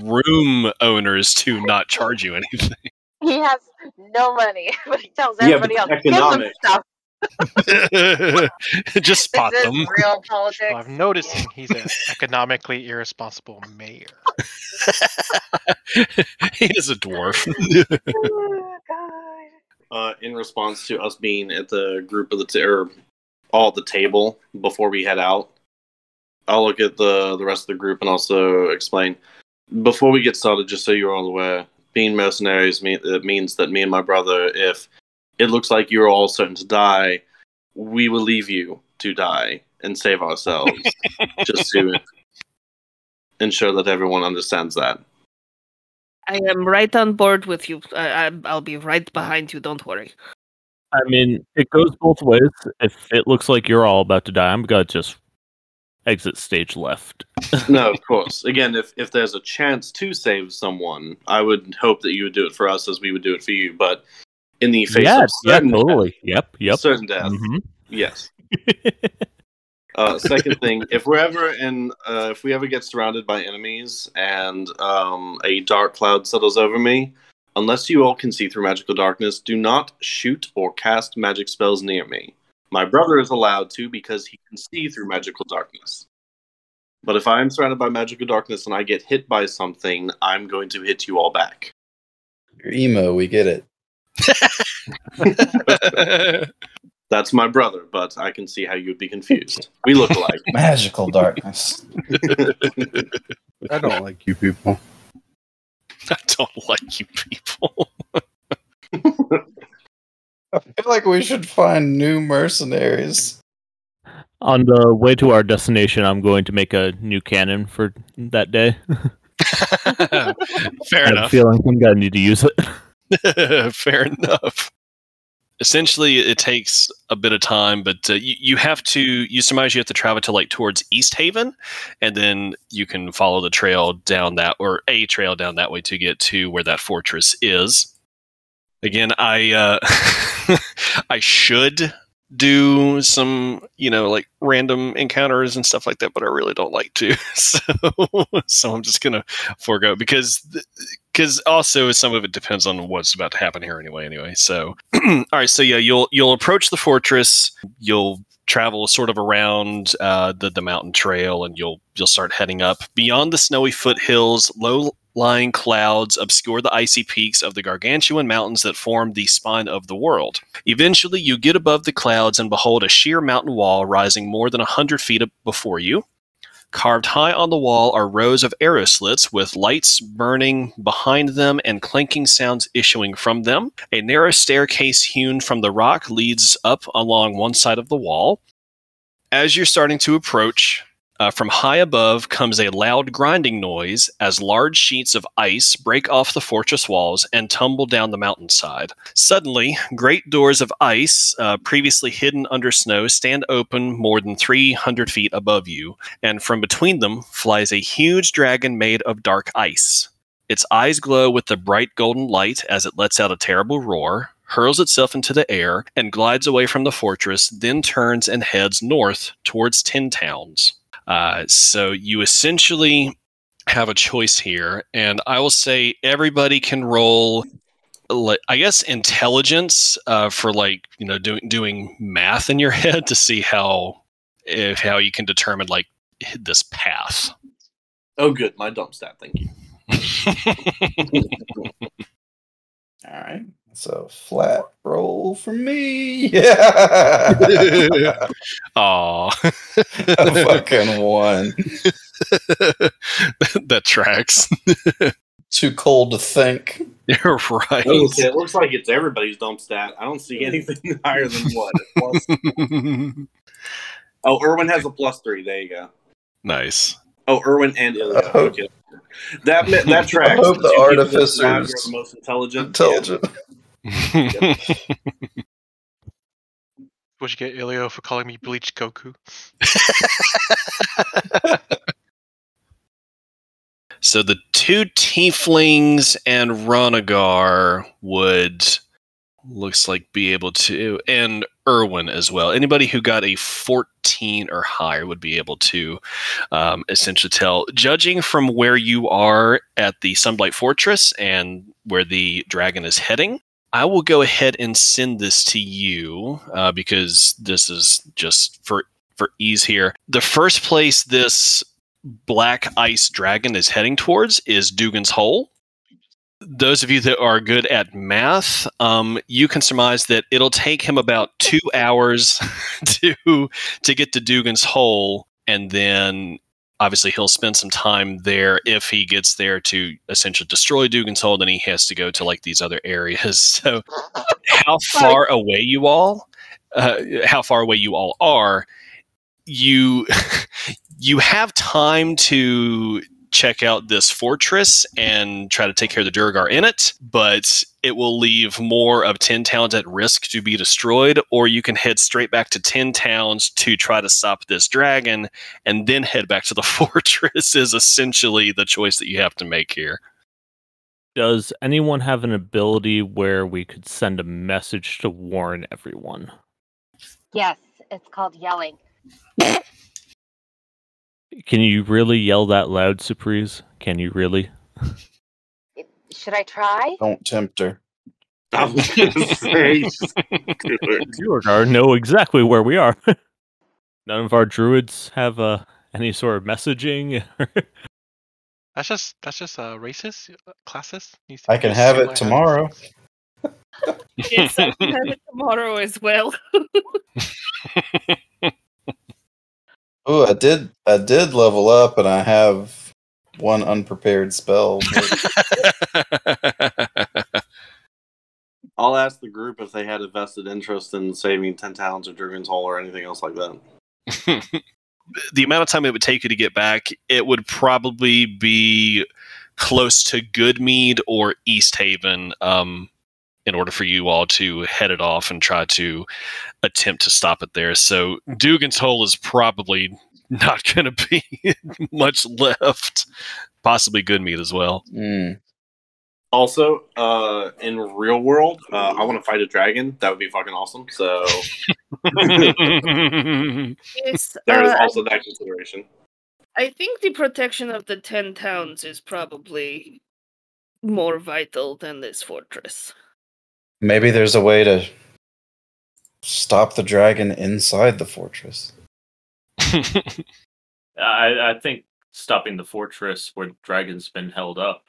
room owners to not charge you anything He has no money, but he tells everybody but else, give them stuff. just spot this is them real politics. Well, I've noticed he's an economically irresponsible mayor. he is a dwarf. Oh, uh, in response to us being at the group of the t- or all at the table before we head out, I'll look at the the rest of the group and also explain. Before we get started, just so you're all aware, being mercenaries mean, it means that me and my brother, if it looks like you're all certain to die, we will leave you to die and save ourselves, just to ensure that everyone understands that. I am right on board with you. I, I, I'll be right behind you. Don't worry. I mean, it goes both ways. If it looks like you're all about to die, I'm gonna just exit stage left. no, of course. Again, if if there's a chance to save someone, I would hope that you would do it for us as we would do it for you. But in the face yeah, of yeah, certain totally. Yep, death, yep. yep. certain death, Mhm. yes. Uh, second thing, if we're ever in, uh, if we ever get surrounded by enemies and um, a dark cloud settles over me, Unless you all can see through magical darkness, do not shoot or cast magic spells near me. My brother is allowed to because he can see through magical darkness. But if I am surrounded by magical darkness and I get hit by something, I'm going to hit you all back. You're emo, we get it. That's my brother, but I can see how you'd be confused. We look alike. Magical darkness. I don't like you people. I don't like you people. I feel like we should find new mercenaries. On the way to our destination, I'm going to make a new cannon for that day. Fair I have a enough. feeling I'm gonna need to use it. Fair enough. Essentially, it takes a bit of time, but uh, you, you have to. You surmise you have to travel to like towards East Haven, and then you can follow the trail down that, or a trail down that way to get to where that fortress is. Again, I uh, I should do some, you know, like random encounters and stuff like that, but I really don't like to. So, so I'm just gonna forego because because also some of it depends on what's about to happen here anyway. Anyway, so all right, so yeah, you'll you'll approach the fortress. You'll travel sort of around uh, the the mountain trail, and you'll you'll start heading up beyond the snowy foothills. Low lying clouds obscure the icy peaks of the gargantuan mountains that form the spine of the world. Eventually, you get above the clouds and behold a sheer mountain wall rising more than a hundred feet before you. Carved high on the wall are rows of arrow slits with lights burning behind them and clanking sounds issuing from them. A narrow staircase hewn from the rock leads up along one side of the wall. As you're starting to approach, uh, from high above comes a loud grinding noise as large sheets of ice break off the fortress walls and tumble down the mountainside. Suddenly, great doors of ice, uh, previously hidden under snow, stand open more than 300 feet above you, and from between them flies a huge dragon made of dark ice. Its eyes glow with the bright golden light as it lets out a terrible roar, hurls itself into the air, and glides away from the fortress, then turns and heads north towards Ten Towns. Uh, so you essentially have a choice here, and I will say everybody can roll. I guess intelligence uh, for like you know doing doing math in your head to see how if how you can determine like this path. Oh, good. My dump stat. Thank you. All right. So flat roll for me. Yeah. Aw. I fucking one. that tracks. Too cold to think. You're right. Oh, okay, it looks like it's everybody's dump stat. I don't see anything higher than what? A oh, Irwin has a plus three. There you go. nice. Oh, Irwin and Ilya. I Okay. That ma- that tracks. I hope the Two artificers- are the most intelligent. Intelligent. What'd you get, Ilio, for calling me Bleach Goku? So the two tieflings and Ronagar would looks like be able to and Irwin as well. Anybody who got a 14 or higher would be able to um, essentially tell. Judging from where you are at the Sunblight Fortress and where the dragon is heading, I will go ahead and send this to you uh, because this is just for for ease here. The first place this black ice dragon is heading towards is Dougan's Hole. Those of you that are good at math, um, you can surmise that it'll take him about two hours to to get to Dougan's Hole, and then obviously he'll spend some time there. If he gets there to essentially destroy Dougan's Hole, then he has to go to like these other areas. So, how far away you all? Uh, how far away you all are? You you have time to check out this fortress and try to take care of the Duergar in it, but it will leave more of 10 towns at risk to be destroyed, or you can head straight back to 10 towns to try to stop this dragon and then head back to the fortress, is essentially the choice that you have to make here. Does anyone have an ability where we could send a message to warn everyone? Yes, it's called yelling. Can you really yell that loud, Surprise? Can you really? Should I try? Don't tempt her. I was gonna say, just do it. Duergar know exactly where we are. None of our druids have uh, any sort of messaging. That's just that's just uh racist uh, classes. I can have it tomorrow. Yes, I can have it tomorrow as well. Oh, I did. I did level up, and I have one unprepared spell. I'll ask the group if they had a vested interest in saving Ten Towns or Dragon's Hall or anything else like that. the amount of time it would take you to get back, it would probably be close to Good Mead or East Haven um, in order for you all to head it off and try to attempt to stop it there. So Dougan's Hole is probably not going to be much left. Possibly Good Mead as well. Hmm. Also, uh, in real world, uh, I want to fight a dragon. That would be fucking awesome. So Yes, there is uh, also that consideration. I think the protection of the ten towns is probably more vital than this fortress. Maybe there's a way to stop the dragon inside the fortress. I, I think stopping the fortress where the dragon's been held up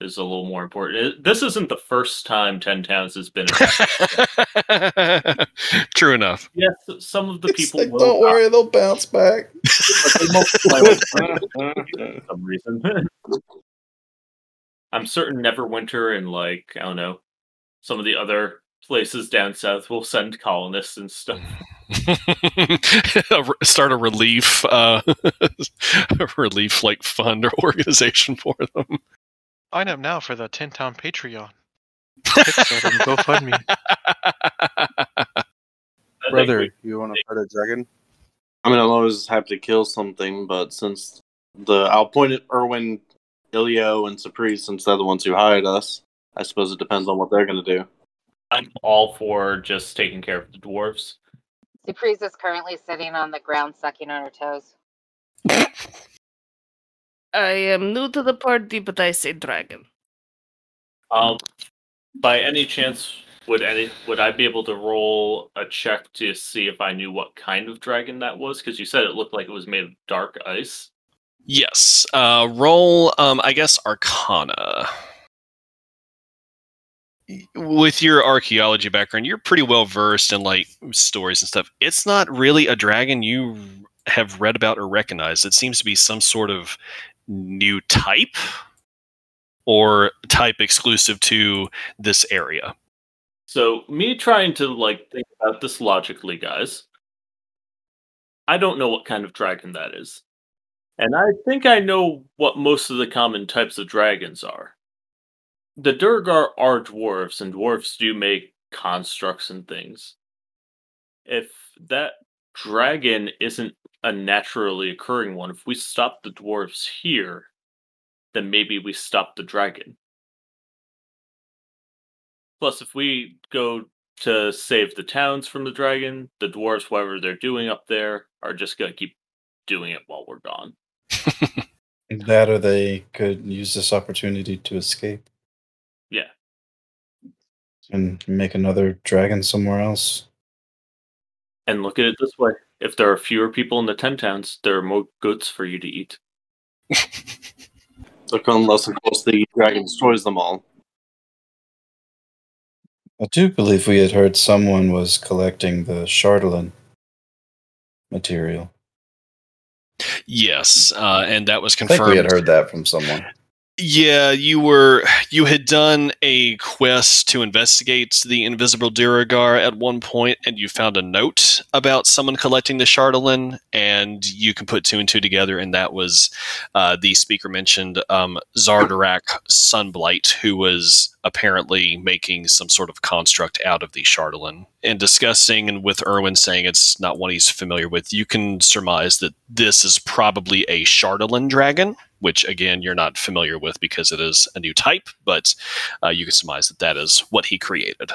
is a little more important. This isn't the first time Ten Towns has been. True enough. yes, some of the It's people like, will don't worry, they'll bounce back. they for some reason. I'm certain Neverwinter and like I don't know some of the other places down south will send colonists and stuff. Start a relief, uh, a relief like fund or organization for them. Sign up now for the Ten Town Patreon. Kickstarter and GoFundMe. I think Brother, we- you want to fight a dragon? I mean, I'll always have to kill something, but since the I'll point at Erwin, Ilio, and Surprise since they're the ones who hired us. I suppose it depends on what they're going to do. I'm all for just taking care of the dwarves. Surprise is currently sitting on the ground, sucking on her toes. I am new to the party, but I say dragon. Um, by any chance, would any would I be able to roll a check to see if I knew what kind of dragon that was? Because you said it looked like it was made of dark ice. Yes. Uh, roll, um, I guess, Arcana. With your archaeology background, you're pretty well versed in like stories and stuff. It's not really a dragon you have read about or recognized. It seems to be some sort of new type or type exclusive to this area. So me trying to like think about this logically, guys. I don't know what kind of dragon that is. And I think I know what most of the common types of dragons are. The Duergar are dwarves, and dwarves do make constructs and things. If that dragon isn't a naturally occurring one, if we stop the dwarves here, then maybe we stop the dragon. Plus, if we go to save the towns from the dragon, the dwarves, whatever they're doing up there, are just going to keep doing it while we're gone. That or they could use this opportunity to escape Yeah. and make another dragon somewhere else. And look at it this way if there are fewer people in the 10 towns, there are more goods for you to eat. Look, unless of course the dragon destroys them all. I do believe we had heard someone was collecting the Chardalyn material. Yes, uh, and that was I confirmed. think we had heard that from someone. Yeah, you were you had done a quest to investigate the invisible Duergar at one point, and you found a note about someone collecting the Chardalyn, and you can put two and two together, and that was uh, the speaker mentioned um, Xardarok Sunblight, who was apparently making some sort of construct out of the Chardalyn. And discussing and with Erwin saying it's not one he's familiar with, you can surmise that this is probably a Chardalyn dragon which again you're not familiar with because it is a new type, but uh, you can surmise that that is what he created.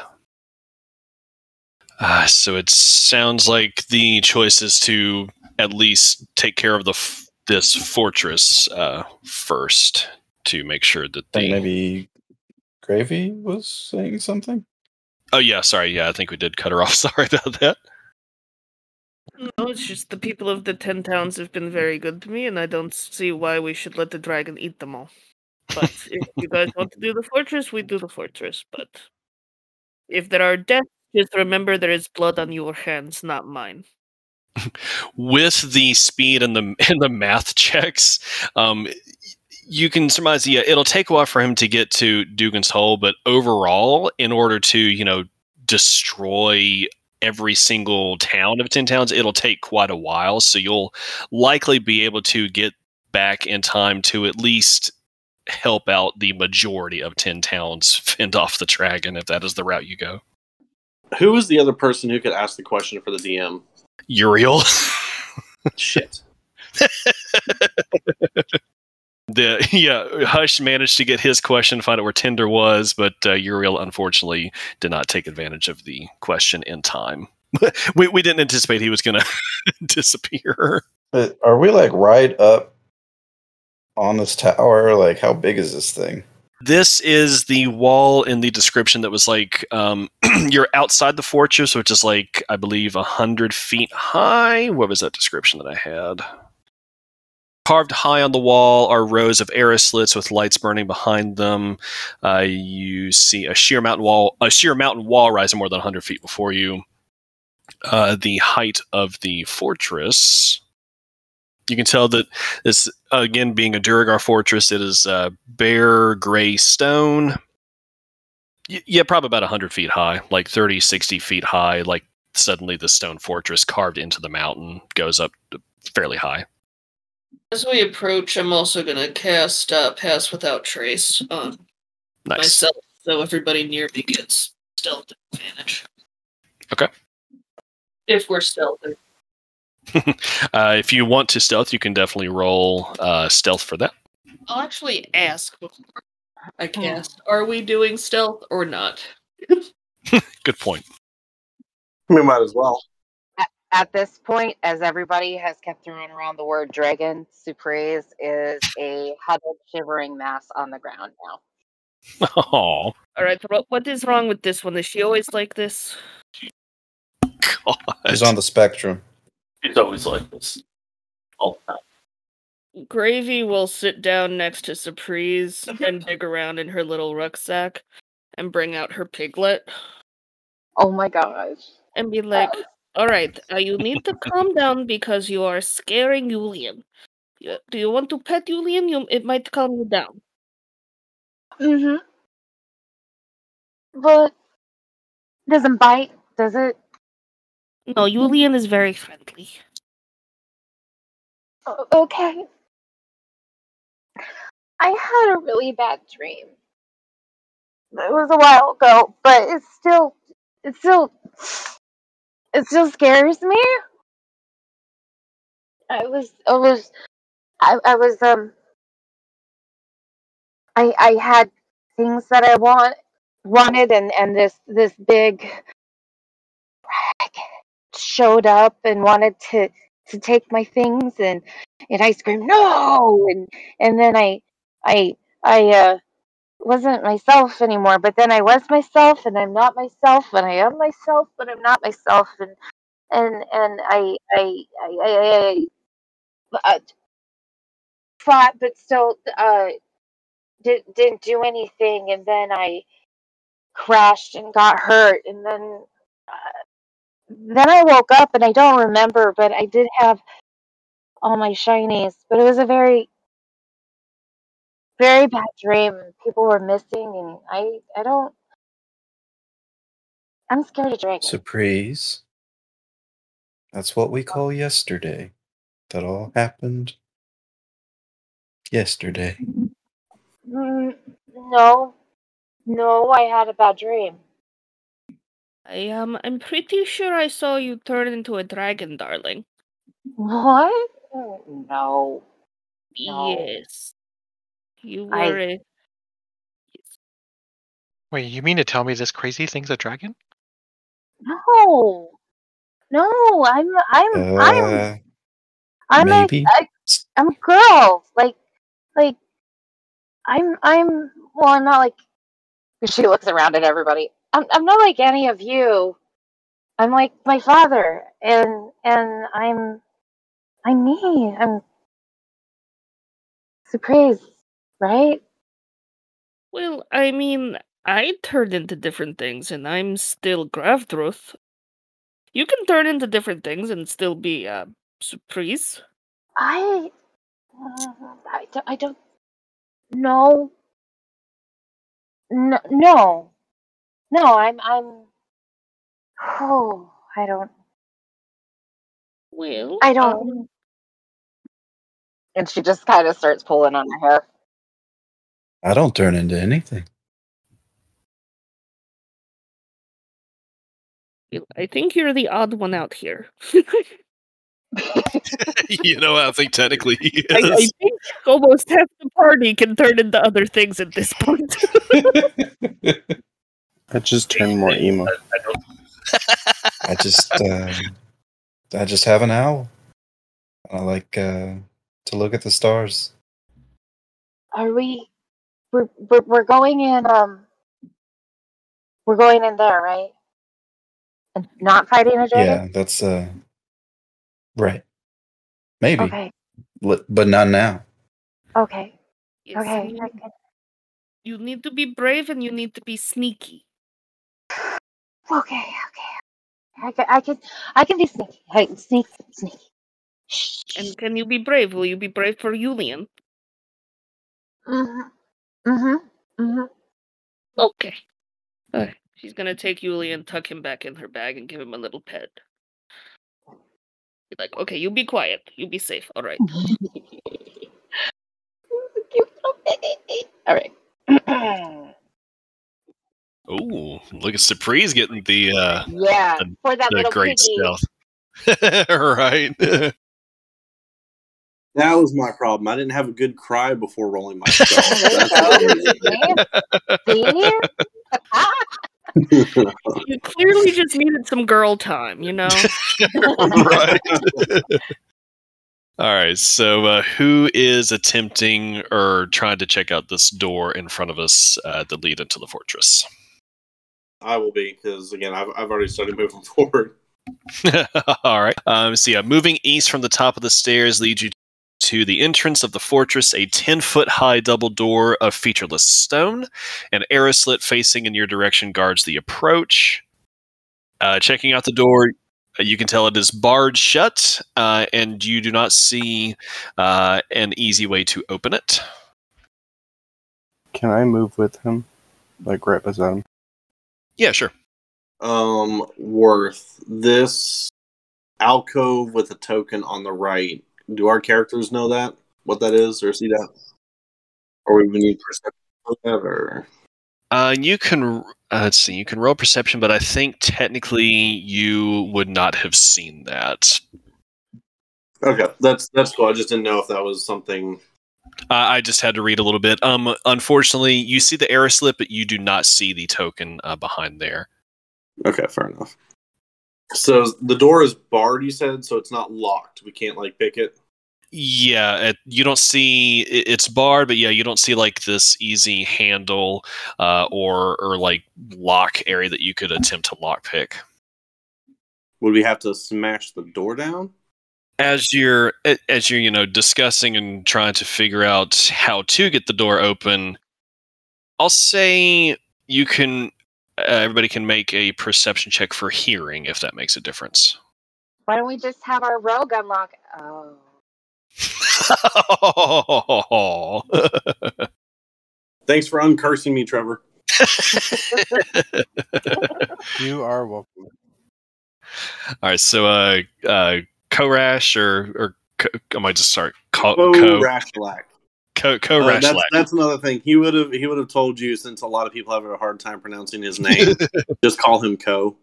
Uh, so it sounds like the choice is to at least take care of the f- this fortress uh, first to make sure that I think the maybe Gravy was saying something. Oh yeah, sorry. Yeah, I think we did cut her off. Sorry about that. No, it's just the people of the ten towns have been very good to me, and I don't see why we should let the dragon eat them all. But if you guys want to do the fortress, we do the fortress. But if there are deaths, just remember there is blood on your hands, not mine. With the speed and the and the math checks, um, you can surmise. Yeah, it'll take a while for him to get to Dougan's Hole, but overall, in order to you know destroy every single town of 10 towns it'll take quite a while so you'll likely be able to get back in time to at least help out the majority of 10 towns fend off the dragon if that is the route you go Who was the other person who could ask the question for the DM? uriel Shit. the yeah hush managed to get his question find out where tinder was but uh, uriel unfortunately did not take advantage of the question in time we, we didn't anticipate he was going to disappear But are we like right up on this tower? Like, how big is this thing? This is the wall in the description that was like um, you're outside the fortress, which is like I believe a hundred feet high. What was that description that I had? Carved high on the wall are rows of arrow slits with lights burning behind them. Uh, you see a sheer mountain wall, a sheer mountain wall rising more than 100 feet before you. Uh, the height of the fortress. You can tell that this, again, being a Duergar fortress, it is uh, bare gray stone. Y- yeah, probably about 100 feet high, like 30, 60 feet high. Like suddenly the stone fortress carved into the mountain goes up fairly high. As we approach, I'm also gonna cast uh, Pass Without Trace on Nice. myself, so everybody near me gets stealth advantage. Okay. If we're stealthy. uh, if you want to stealth, you can definitely roll uh, stealth for that. I'll actually ask before I cast. Are we doing stealth or not? Good point. We might as well. At this point, as everybody has kept throwing around the word dragon, Surprise is a huddled, shivering mass on the ground now. Oh, All right. What what is wrong with this one? Is she always like this? God. He's on the spectrum. She's always like this. All the time. Gravy will sit down next to Surprise and dig around in her little rucksack and bring out her piglet Oh my gosh. and be like, "All right, uh, you need to calm down because you are scaring Julian. You- Do you want to pet Julian? You, it might calm you down." Mm-hmm. But doesn't bite, does it? No, Julian is very friendly. O- Okay. I had a really bad dream. It was a while ago, but it's still, it's still, it still scares me. I was, I was, I, I was, um, I, I had things that I want, wanted, and and this this big showed up and wanted to to take my things and and I screamed no and and then I I I uh wasn't myself anymore but then I was myself and I'm not myself and I am myself but I'm not myself and and and I I I I, I, I fought but still uh did, didn't do anything and then I crashed and got hurt and then uh, then I woke up and I don't remember, but I did have all my shinies. But it was a very, very bad dream. People were missing, and I, I don't. I'm scared of dragons. Surprise. That's what we call yesterday. That all happened yesterday. Mm, no, no, I had a bad dream. I um, I'm pretty sure I saw you turn into a dragon, darling. What? Mm, No, No. Yes, you were a Wait, you mean to tell me this crazy thing's a dragon? no, no. I'm, I'm, I'm, Uh, I'm a, maybe. I, I'm a girl. Like, like, I'm, I'm. Well, I'm not like She looks around at everybody. I'm, I'm not like any of you. I'm like my father, and and I'm I'm me. I'm surprised, right? Well, I mean, I turned into different things, and I'm still Gravdruth. You can turn into different things and still be uh, surprise. I uh, I, don't- I don't know. No, no, no. I'm I'm. Oh, I don't. Well, I don't. um, And she just kind of starts pulling on her hair. I don't turn into anything. I think you're the odd one out here. you know, I think technically he I, I is. think almost half the party can turn into other things at this point. I just turn more emo. I just, uh, I just have an owl. I like uh, to look at the stars. Are we? We're, we're we're going in. Um. We're going in there, right? And not fighting a dragon Yeah, that's uh, right. Maybe, Okay. Li- but not now. Okay. Yes, Okay. you, you need to be brave and you need to be sneaky. Okay. Okay. I can. I can. I can be sneaky. Hey, sneak, sneaky. And can you be brave? Will you be brave for Julian? Mhm. Mhm. Mhm. Okay. Alright. She's gonna take Julian, tuck him back in her bag, and give him a little pet. Be like, okay, you be quiet. You be safe. All right. Cute little baby. All right. Ooh, look at Surprise getting the uh, yeah. The- For that the little great piggy. stealth. right. That was my problem. I didn't have a good cry before rolling my spell. You That's go. See? it. You clearly just needed some girl time, you know? right. All right. So, uh, who is attempting or trying to check out this door in front of us uh, that lead into the fortress? I will be because again, I've I've already started moving forward. All right. Um, so, yeah, moving east from the top of the stairs leads you to the entrance of the fortress, a 10 foot high double door of featureless stone. An arrow slit facing in your direction guards the approach. Uh, checking out the door, uh, you can tell it is barred shut, uh, and you do not see uh, an easy way to open it. Can I move with him? Like right beside him? Yeah, sure. Um, worth this alcove with a token on the right. Do our characters know that what that is or see that, or we need perception for that, or Uh, you can uh, let's see. You can roll perception, but I think technically you would not have seen that. okay, that's that's cool. I just didn't know if that was something. Uh, I just had to read a little bit. Um, unfortunately, you see the arrow slip, but you do not see the token uh, behind there. Okay, fair enough. So the door is barred. You said so it's not locked. We can't like pick it. Yeah, it, you don't see it, it's barred, but yeah, you don't see like this easy handle uh, or or like lock area that you could attempt to lockpick. Would we have to smash the door down? as you're as you're you know discussing and trying to figure out how to get the door open i'll say you can uh, everybody can make a perception check for hearing if that makes a difference Why don't we just have our rogue unlock? Oh. Thanks for uncursing me, Trevor. You are welcome. all right so uh uh korash or or Ko- i might just start ko Oh, ko Rashalak. ko, Uh, that's, that's another thing. He would have he would have told you since a lot of people have a hard time pronouncing his name. just call him Ko.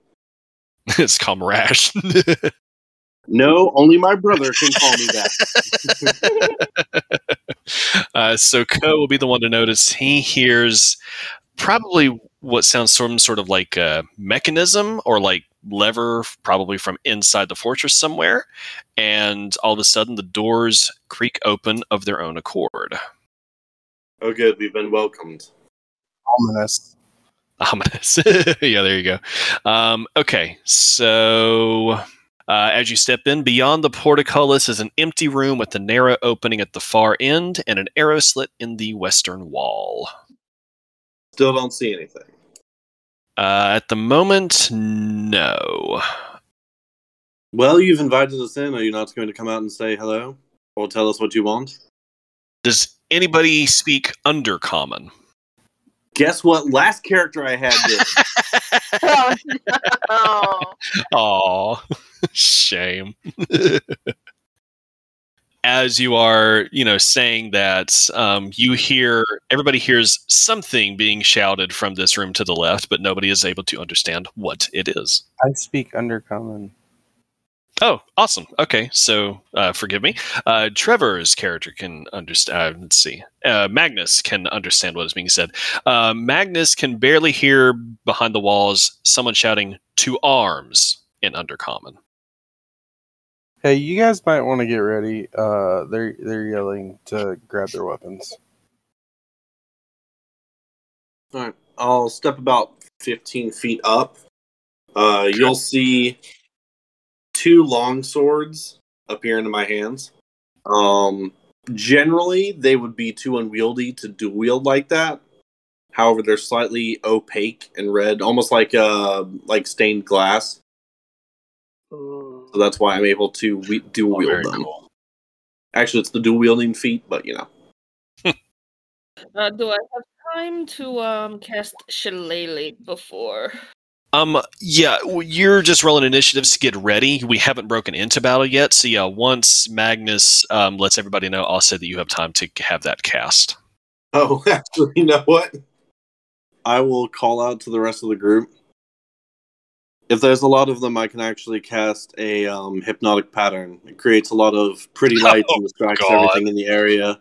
it's called rash No, only my brother can call me that. uh, so Co will be the one to notice. He hears probably what sounds some sort of like a mechanism or like lever, probably from inside the fortress somewhere. And all of a sudden, the doors creak open of their own accord. Oh, good. We've been welcomed. Ominous. Ominous. yeah, there you go. Um, okay, so uh, as you step in, beyond the portcullis is an empty room with a narrow opening at the far end and an arrow slit in the western wall. Still don't see anything. Uh, at the moment, no. Well, you've invited us in. Are you not going to come out and say hello or tell us what you want? Does anybody speak Undercommon? Guess what? Last character I had did. Oh, no. Aw, shame. As you are, you know, saying that, um, you hear everybody hears something being shouted from this room to the left, but nobody is able to understand what it is. I speak undercommon. Oh, awesome. Okay, so uh, forgive me. Uh, Trevor's character can understand. Uh, let's see. Uh, Magnus can understand what is being said. Uh, Magnus can barely hear behind the walls someone shouting "to arms" in Undercommon. Hey, you guys might want to get ready. Uh, they're they're yelling to grab their weapons. All right, I'll step about 15 feet up. Uh, you'll see two long swords appear into my hands. Um, generally, they would be too unwieldy to dual wield like that. However, they're slightly opaque and red, almost like uh, like stained glass. So that's why I'm able to we- dual Oh, wield very them. cool. Actually, it's the dual wielding feat, but you know. Uh, do I have time to um cast Shillelagh before? Um, yeah, you're just rolling initiatives to get ready. We haven't broken into battle yet, so yeah. Once Magnus um, lets everybody know, I'll say that you have time to have that cast. Oh, actually, you know what? I will call out to the rest of the group. If there's a lot of them, I can actually cast a um, hypnotic pattern. It creates a lot of pretty lights and distracts God. everything in the area.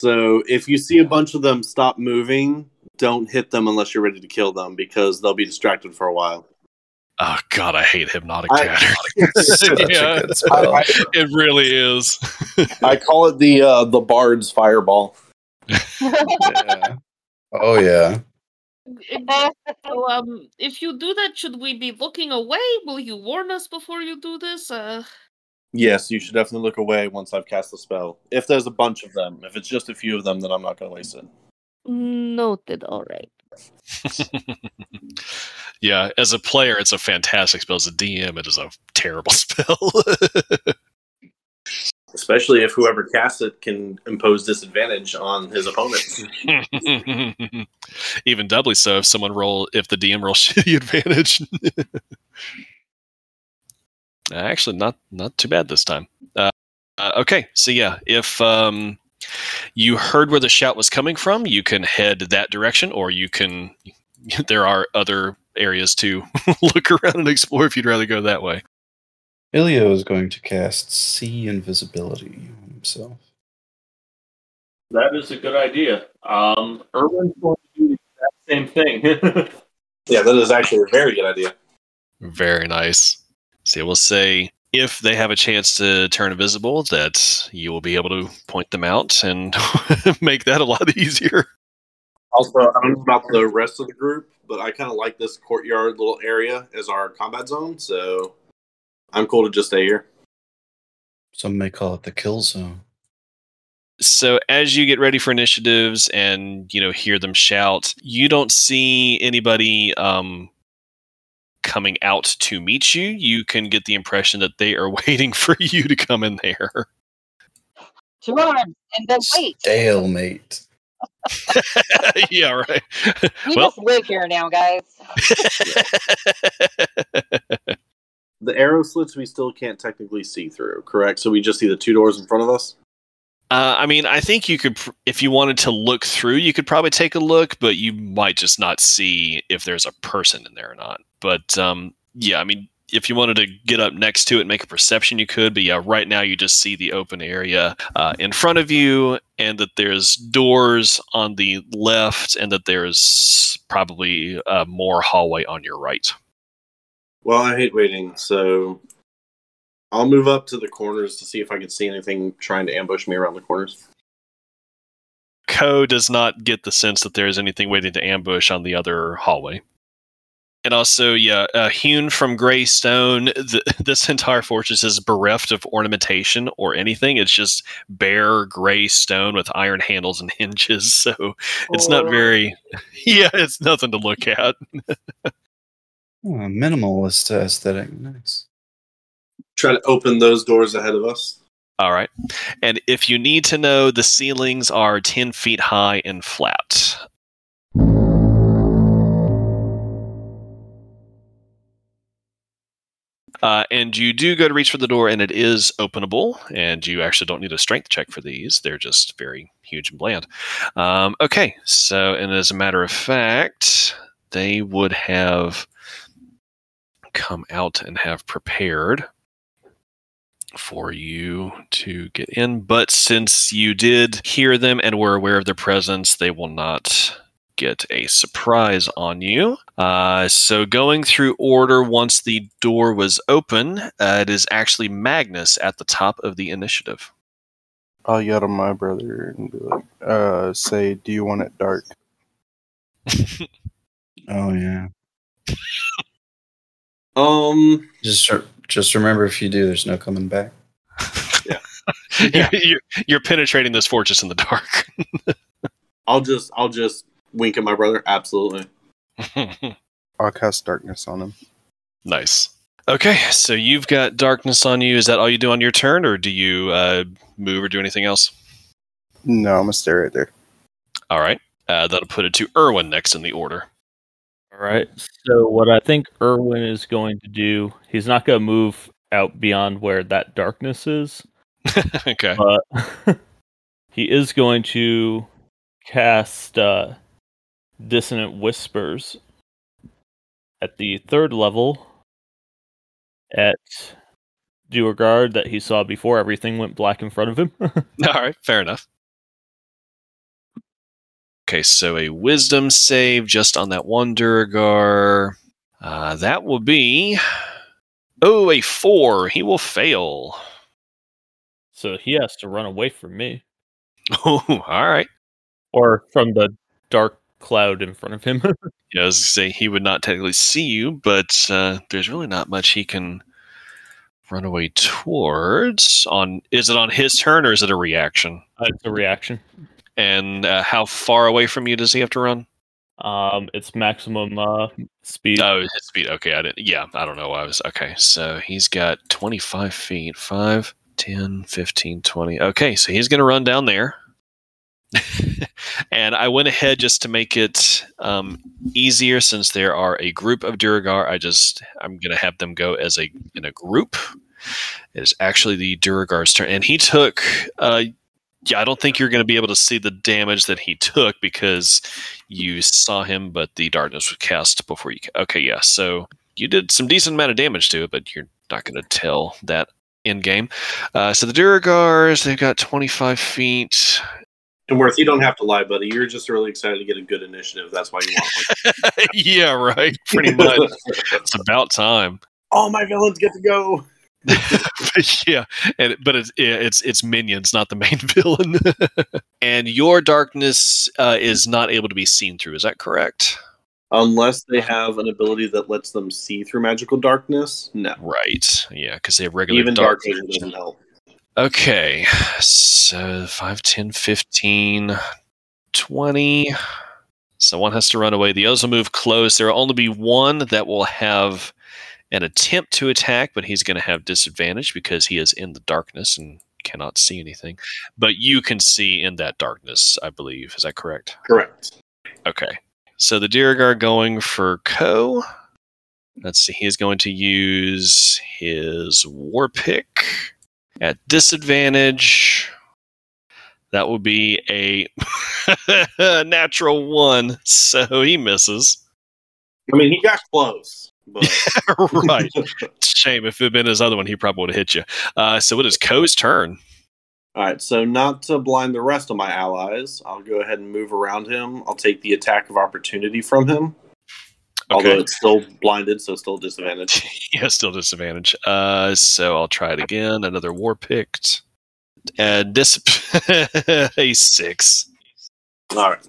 So if you see a bunch of them stop moving, don't hit them unless you're ready to kill them because they'll be distracted for a while. Oh God, I hate hypnotic I- pattern. Yeah. a good. I, it really is. I call it the uh, the bard's fireball. yeah. Oh yeah. So, um, if you do that, should we be looking away? Will you warn us before you do this? Uh, Yes, you should definitely look away once I've cast the spell. If there's a bunch of them, if it's just a few of them, then I'm not going to waste it. noted. All right. yeah, as a player, it's a fantastic spell. As a DM, it is a terrible spell. Especially if whoever casts it can impose disadvantage on his opponents. Even doubly so if someone roll if the DM rolls shitty advantage. Actually, not not too bad this time. Uh, uh, okay, so yeah, if um, you heard where the shout was coming from, you can head that direction, or you can. There are other areas to look around and explore if you'd rather go that way. Ilio is going to cast see invisibility on himself. That is a good idea. Um, Erwin's going to do the exact same thing. yeah, that is actually a very good idea. Very nice. So we'll say if they have a chance to turn invisible, that you will be able to point them out and make that a lot easier. Also, I don't know about the rest of the group, but I kind of like this courtyard little area as our combat zone, so I'm cool to just stay here. Some may call it the kill zone. So as you get ready for initiatives and you know hear them shout, you don't see anybody um, coming out to meet you. You can get the impression that they are waiting for you to come in there. Two arms and then wait. Stalemate. yeah, right. We well, just live here now, guys. The arrow slits we still can't technically see through, correct? So we just see the two doors in front of us. Uh, I mean, I think you could, if you wanted to look through, you could probably take a look, but you might just not see if there's a person in there or not. But um, yeah, I mean, if you wanted to get up next to it and make a perception, you could. But yeah, right now you just see the open area uh, in front of you, and that there's doors on the left, and that there's probably uh, more hallway on your right. Well, I hate waiting, so I'll move up to the corners to see if I can see anything trying to ambush me around the corners. Ko does not get the sense that there is anything waiting to ambush on the other hallway. And also, yeah, uh, hewn from gray stone, th- this entire fortress is bereft of ornamentation or anything. It's just bare gray stone with iron handles and hinges. So it's not Oh. very, yeah, it's nothing to look at. Oh, minimalist aesthetic. Nice. Try to open those doors ahead of us. All right. And if you need to know, the ceilings are 10 feet high and flat. Uh, and you do go to reach for the door, and it is openable. And you actually don't need a strength check for these; they're just very huge and bland. Um, okay, so and as a matter of fact, they would have come out and have prepared for you to get in. But since you did hear them and were aware of their presence, they will not get a surprise on you. Uh, so, going through order, once the door was open, uh, it is actually Magnus at the top of the initiative. I'll yell to my brother and be like, uh, say, do you want it dark? Oh yeah. Um, Just just remember, if you do, there's no coming back. you're, you're, you're penetrating this fortress in the dark. I'll just I'll just wink at my brother. Absolutely. I'll cast darkness on him. nice. Okay, so you've got darkness on you. Is that all you do on your turn, or do you uh, move or do anything else? No, I'm gonna stay right there. All right. Uh, that'll put it to Irwin next in the order. All right. So what I think Irwin is going to do, he's not going to move out beyond where that darkness is, okay. but he is going to cast uh, Dissonant Whispers at the third level at Duergard that he saw before everything went black in front of him. All right, fair enough. Okay, so a wisdom save just on that one Duergar. Uh, that will be. Oh, a four. He will fail. so he has to run away from me Oh, all right. or from the dark cloud in front of him. Yeah, I was say he would not technically see you, but uh, there's really not much he can run away towards. On is it on his turn or is it a reaction? Uh, it's a reaction. And uh, how far away from you does he have to run? Um, it's maximum uh, speed. Oh, his speed. Okay, I didn't. Yeah, I don't know. why I was okay. So he's got 25 feet. 5, 10, 15, 20. Okay, so he's going to run down there. and I went ahead just to make it um, easier since there are a group of Duergar. I just I'm going to have them go as a in a group. It is actually the Duergar's turn, and he took. Uh, yeah, I don't think you're going to be able to see the damage that he took because you saw him, but the darkness was cast before you. ca- Okay, yeah. So you did some decent amount of damage to it, but you're not going to tell that in game. Uh, so the Duergars, they've got 25 feet. And Worth, you don't have to lie, buddy. You're just really excited to get a good initiative. That's why you want one. yeah, right. Pretty much. it's about time. All my villains get to go. Yeah, and but it's it's it's minions, not the main villain. and your darkness uh, is not able to be seen through. Is that correct? Unless they have an ability that lets them see through magical darkness. No. Right. Yeah, because they have regular Even dark vision doesn't help. Okay, so 5, 10, 15, 20. So one has to run away. The others will move close. There will only be one that will have an attempt to attack, but he's going to have disadvantage because he is in the darkness and cannot see anything. But you can see in that darkness, I believe. Is that correct? Correct. Okay. So the Duergar going for Ko. Let's see. He is going to use his War Pick at disadvantage. That will be a natural one, so he misses. I mean, he got close, right. Shame if it had been his other one, he probably would have hit you. Uh, so it is Ko's turn. All right, so not to blind the rest of my allies, I'll go ahead and move around him. I'll take the attack of opportunity from him, Okay. although it's still blinded, so still disadvantage. yeah, still disadvantage. Uh, so I'll try it again. Another war picked. Uh, dis- a six. All right.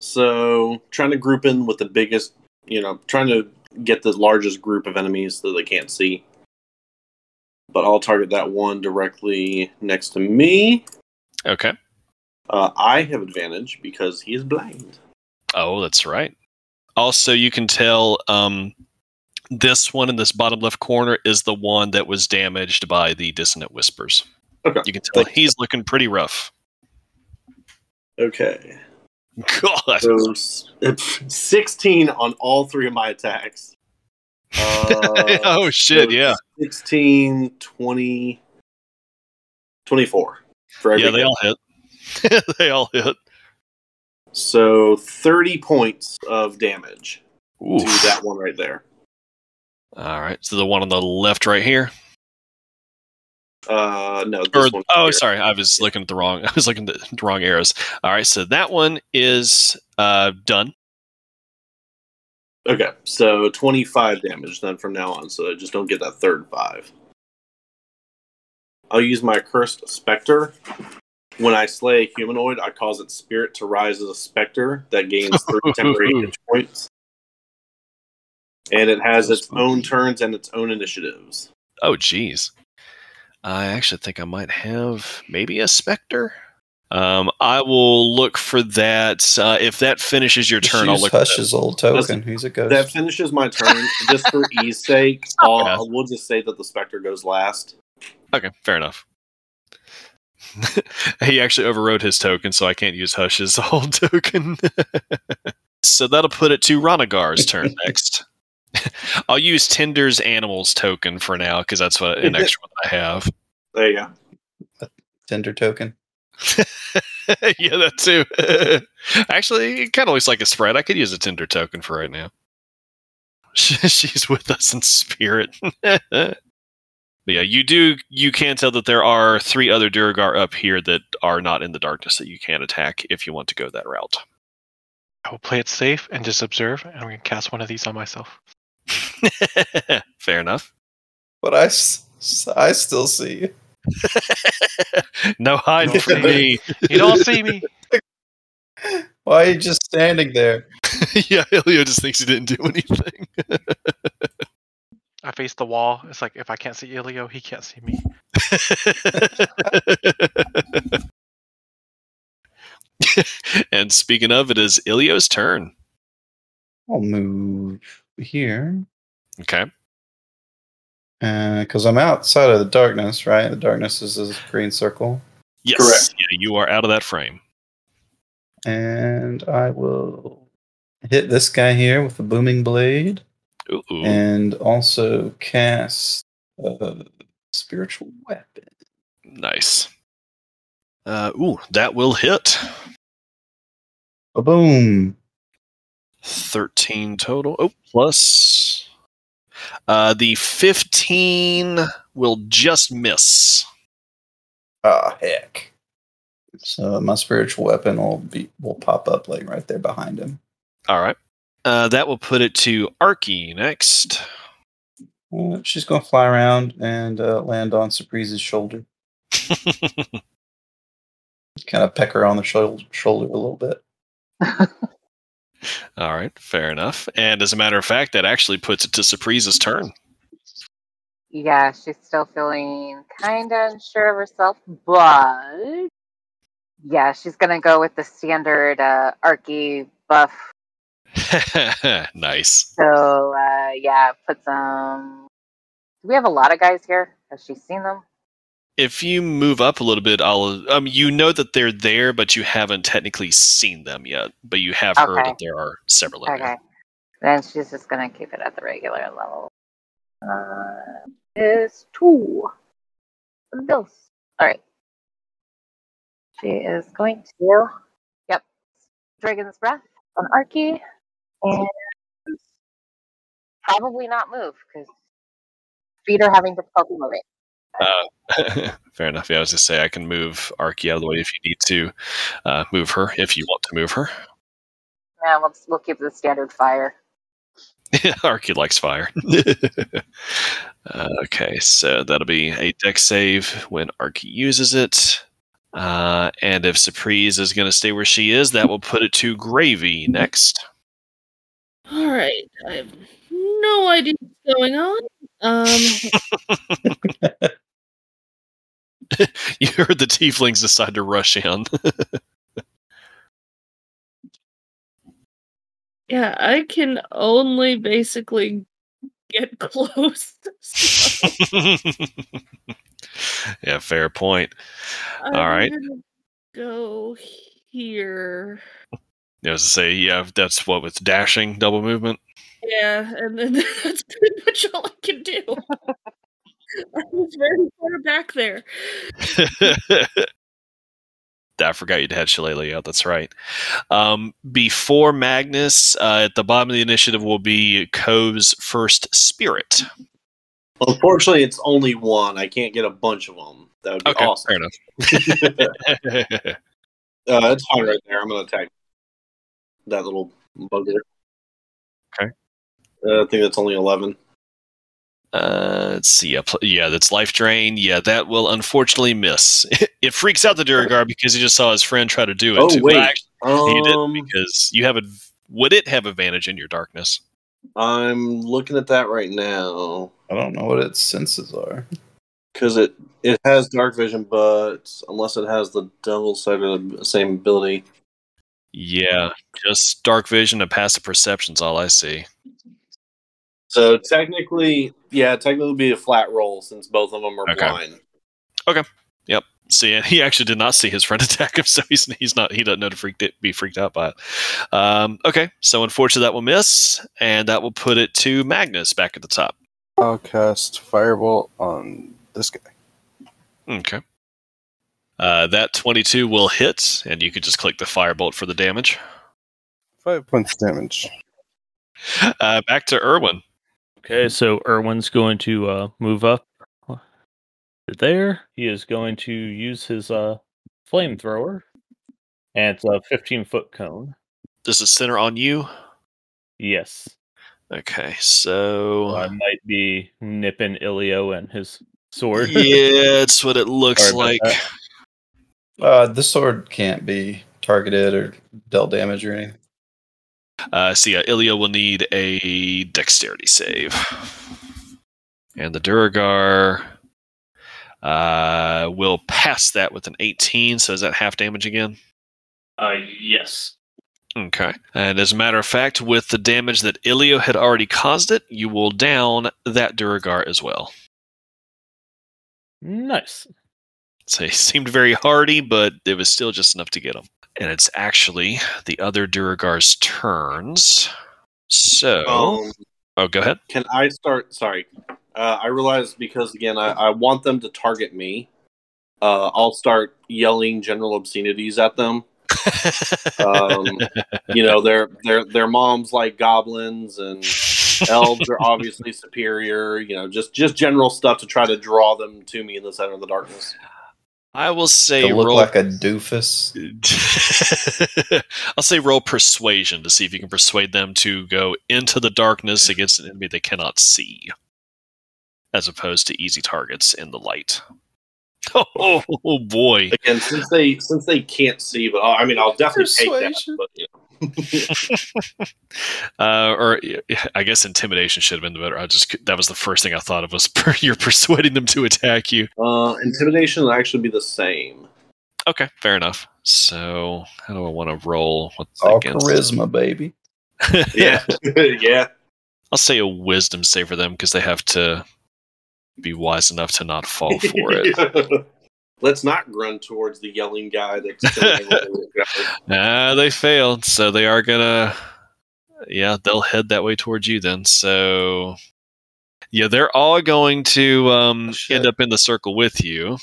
So trying to group in with the biggest, you know, trying to get the largest group of enemies that they can't see. But I'll target that one directly next to me. Okay. Uh, I have advantage because he is blind. Oh, that's right. Also, you can tell um, this one in this bottom left corner is the one that was damaged by the dissonant whispers. Okay. You can tell he's looking pretty rough. Okay. God. So 16 on all three of my attacks. Uh, oh shit! so Yeah, 16, 20, 24 for every yeah, they hit. all hit. they all hit. So 30 points of damage Oof. to that one right there. All right. So the one on the left, right here. Uh, no, this Or one. oh, here. sorry, I was looking at the wrong. I was looking at the wrong arrows. All right. So that one is uh done. Okay, so 25 damage then from now on, so I just don't get that third five. I'll use my cursed specter. When I slay a humanoid, I cause its spirit to rise as a specter that gains three temporary points. And it has its own turns and its own initiatives. Oh, geez. I actually think I might have maybe a specter. Um, I will look for that. Uh, if that finishes your Just turn, I'll look. at that. Hush's old token. He's a ghost. That finishes my turn. just for ease sake, I'll, we'll just say that the specter goes last. Okay, fair enough. he actually overrode his token, so I can't use Hush's whole token. so that'll put it to Ranagar's turn next. I'll use Tinder's animals token for now because that's what an extra one I have. There you go. Tinder token. yeah, that too. Actually, it kind of looks like a spread. I could use a Tinder token for right now. She's with us in spirit. But yeah, you do. You can tell that there are three other Duergar up here that are not in the darkness that you can attack if you want to go that route. I will play it safe and just observe, and I'm going to cast one of these on myself. Fair enough. But I, I still see you. no hiding Don't from me. You don't see me. Why are you just standing there? yeah, Elio just thinks he didn't do anything. I face the wall. It's like if I can't see Ilio, he can't see me. and speaking of, it is Ilio's turn. I'll move here Okay. Uh, because I'm outside of the darkness, right? The darkness is a green circle, Yes. Correct. Yeah, you are out of that frame. and I will hit this guy here with the booming blade, Ooh, ooh. and also cast a spiritual weapon. Nice. Uh, ooh, that will hit. A boom. 13 total. Oh, plus. Uh, the 15 will just miss. Ah, heck. So my spiritual weapon will be will pop up like right there behind him. All right. Uh, that will put it to Arky next. Uh, she's gonna fly around and uh, land on Surprise's shoulder. Kind of peck her on the shoulder, shoulder a little bit. All right, fair enough. And as a matter of fact, that actually puts it to Surprise's turn. Yeah, she's still feeling kind of unsure of herself, but yeah, she's gonna go with the standard uh, Arky buff. nice. So uh, yeah, put some. Do we have a lot of guys here? Has she seen them? If you move up a little bit, I'll. Um, you know that they're there, but you haven't technically seen them yet. But you have heard that there are several Okay. there. Then she's just gonna keep it at the regular level. Uh, is two. Dos. All right. She is going to. Yep. Dragon's breath on Arky, and probably not move because feet are having difficulty moving. Uh, fair enough. Yeah, I was just say I can move Arky out of the way if you need to uh, move her. If you want to move her, Yeah, we'll we'll keep the standard fire. Arky likes fire. Uh, okay, so that'll be a dex save when Arky uses it. Uh, and if Surprise is going to stay where she is, that will put it to Gravy next. All right. I have no idea what's going on. Um, You heard the tieflings decide to rush in. yeah, I can only basically get close. So yeah, fair point. I'm All right. Go here. I was to say, yeah, that's what with dashing, double movement. Yeah, and then that's pretty much all I can do. I was very far back there. I forgot you'd had Shillelagh out. That's right. Um, before Magnus, uh, at the bottom of the initiative will be Cove's first spirit. Unfortunately, it's only one. I can't get a bunch of them. That would be Okay, awesome. fair enough. Uh, it's fine right there. I'm gonna attack that little bugger. Okay. Uh, I think that's only eleven. Uh, let's see. Yeah, pl- yeah, that's life drain. Yeah, that will unfortunately miss. it freaks out the Duergar because he just saw his friend try to do it. Oh too. wait, Well, actually, he um, didn't because you have a. Would it have advantage in your darkness? I'm looking at that right now I don't know what its senses are. because it it has dark vision, but unless it has the double sided same ability. Yeah, just dark vision and passive perception's all I see. So technically, yeah, technically it'd be a flat roll since both of them are Okay. blind. Okay. Yep. See, he actually did not see his friend attack him, so he's he's not he doesn't know to freak be freaked out by it. Um, okay, so unfortunately that will miss, and that will put it to Magnus back at the top. I'll cast Firebolt on this guy. Okay. Uh, that 22 will hit, and you can just click the firebolt for the damage. Five points damage. Uh, back to Erwin. Okay, so Erwin's going to uh, move up there. He is going to use his uh, flamethrower, and it's a 15 foot cone. Does it center on you? Yes, Okay, so. I might be nipping Ilio and his sword. yeah, it's what it looks like. that. Uh, the sword can't be targeted or dealt damage or anything. Uh, so yeah, Ilya will need a dexterity save. And the Duergar uh, will pass that with an 18, so is that half damage again? Uh, yes. Okay. And as a matter of fact, with the damage that Ilio had already caused it, you will down that Duergar as well. Nice. So he seemed very hardy, but it was still just enough to get him. And it's actually the other Duergar's turns. So, Um, oh, go ahead. can I start? Sorry, uh, I realize because again, I, I want them to target me. Uh, I'll start yelling general obscenities at them. Um, you know, their their their moms like goblins and elves are obviously superior. You know, just just general stuff to try to draw them to me in the center of the darkness. I will say To look roll. like a doofus. I'll say roll persuasion to see if you can persuade them to go into the darkness against an enemy they cannot see, as opposed to easy targets in the light. Oh, boy! Again, since they since they can't see, but uh, I mean, I'll definitely take that. But, you know. Uh, or I guess intimidation should have been the better. I just that was the first thing I thought of was you're persuading them to attack you. Uh, intimidation will actually be the same. Okay, fair enough. So how do I want to roll? What's All against? charisma, baby. Yeah, yeah. I'll say a wisdom save for them because they have to be wise enough to not fall for it. Let's not run towards the yelling guy that's. killing all the guys. Ah, they failed, so they are gonna. Yeah, they'll head that way towards you then. So, yeah, they're all going to um, Shit. end up in the circle with you.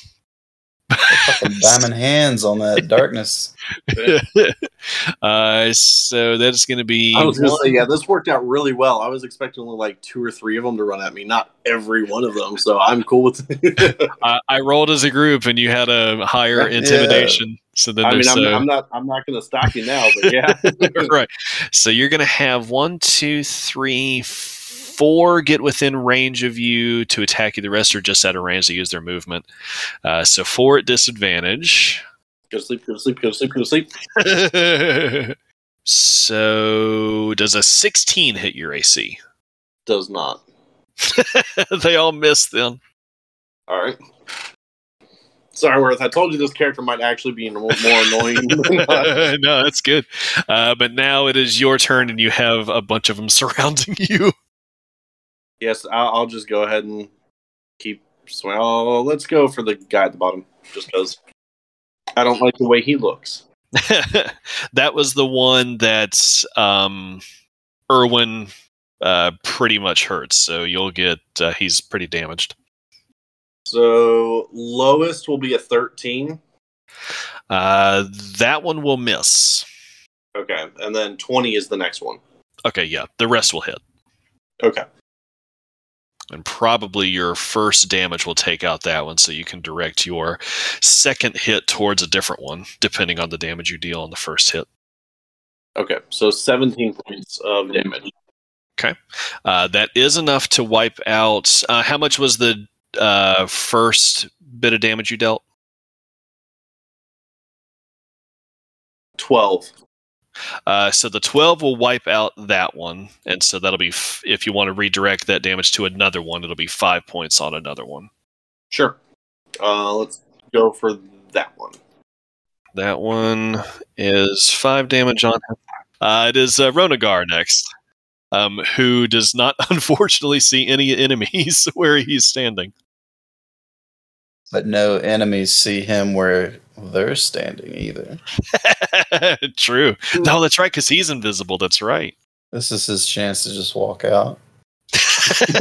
Fucking diamond hands on that darkness. uh, so that's going to be. I was gonna say, yeah, this worked out really well. I was expecting only like two or three of them to run at me, not every one of them. So I'm cool with it. I, I rolled as a group, and you had a higher Yeah. intimidation. So then I mean, I'm, uh, I'm not, I'm not going to stop you now, but yeah. right. So you're going to have one, two, three, four get within range of you to attack you. The rest are just out of range to use their movement. Uh, so four at disadvantage. Go to sleep. Go to sleep. Go to sleep. Go to sleep. so, does a 16 hit your AC? Does not. they all miss then. All right. Sorry, Worth. I told you this character might actually be more, more annoying. than no, that's good. Uh, but now it is your turn, and you have a bunch of them surrounding you. Yes, I'll, I'll just go ahead and keep. Well, let's go for the guy at the bottom, just because I don't like the way he looks. that was the one that um, Irwin uh, pretty much hurts. So you'll get. Uh, he's pretty damaged. So lowest will be a thirteen. Uh, that one will miss. Okay, and then twenty is the next one. Okay, yeah, the rest will hit. Okay. And probably your first damage will take out that one so you can direct your second hit towards a different one depending on the damage you deal on the first hit Okay, so 17 points of damage. Okay. Uh, that is enough to wipe out uh, how much was the uh, first bit of damage you dealt 12. Uh, so the 12 will wipe out that one and so that'll be f- if you want to redirect that damage to another one it'll be five points on another one Sure. Uh, let's go for that one. that one is five damage on him uh, it is uh, ronagar next um, who does not unfortunately see any enemies where he's standing But no enemies see him where they're standing either. True. No, that's right, because he's invisible. That's right. This is his chance to just walk out.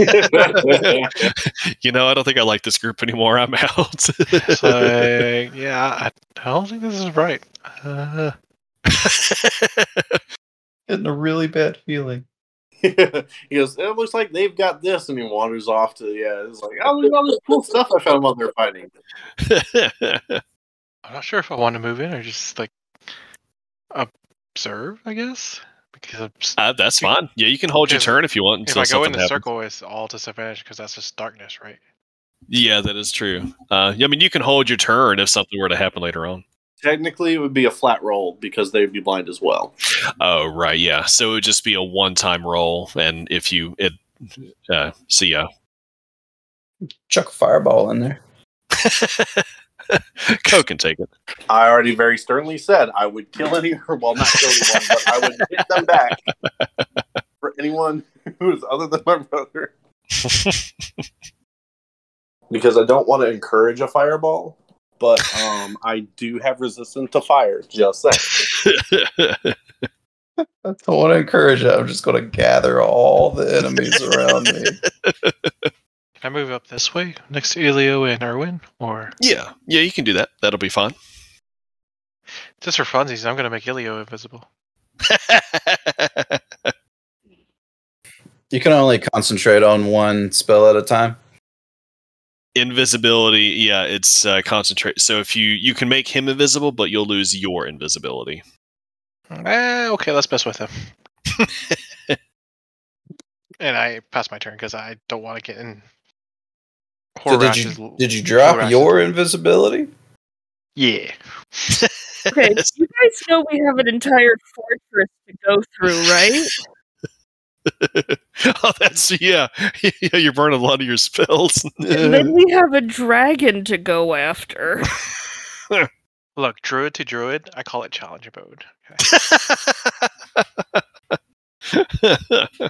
you know, I don't think I like this group anymore. I'm out. So, yeah, I don't think this is right. Uh, Getting a really bad feeling. he goes, it looks like they've got this, and he wanders off to, yeah, it's like, oh, look at all this cool stuff I found while they're fighting. I'm not sure if I want to move in or just like observe. I guess because I'm s- uh, that's fine. Yeah, you can hold your turn if you want if until I go in the happens. circle, it's all disadvantage because that's just darkness, right? Yeah, that is true. Uh, I mean, you can hold your turn if something were to happen later on. Technically, it would be a flat roll because they'd be blind as well. Oh, right. Yeah. So it would just be a one-time roll, and if you it, uh, so yeah, Chuck a fireball in there. Ko can take it. I already very sternly said I would kill any, well, not kill anyone, but I would hit them back for anyone who is other than my brother. Because I don't want to encourage a fireball, but um, I do have resistance to fire. Just saying. I don't want to encourage it. I'm just going to gather all the enemies around me. Can I move up this way next to Elio and Erwin, or yeah, yeah, you can do that. That'll be fine. just for funsies? I'm gonna make Elio invisible. You can only concentrate on one spell at a time. invisibility yeah it's uh, concentrate so if you you can make him invisible but you'll lose your invisibility Eh, okay, let's mess with him. and I pass my turn because I don't want to get in. So did you l- did you drop Horash's- your invisibility? Yeah. Okay, you guys know we have an entire fortress to go through, right? oh that's yeah yeah you're burning a lot of your spells and then we have a dragon to go after. Look, druid to druid, I call it challenge mode. Okay.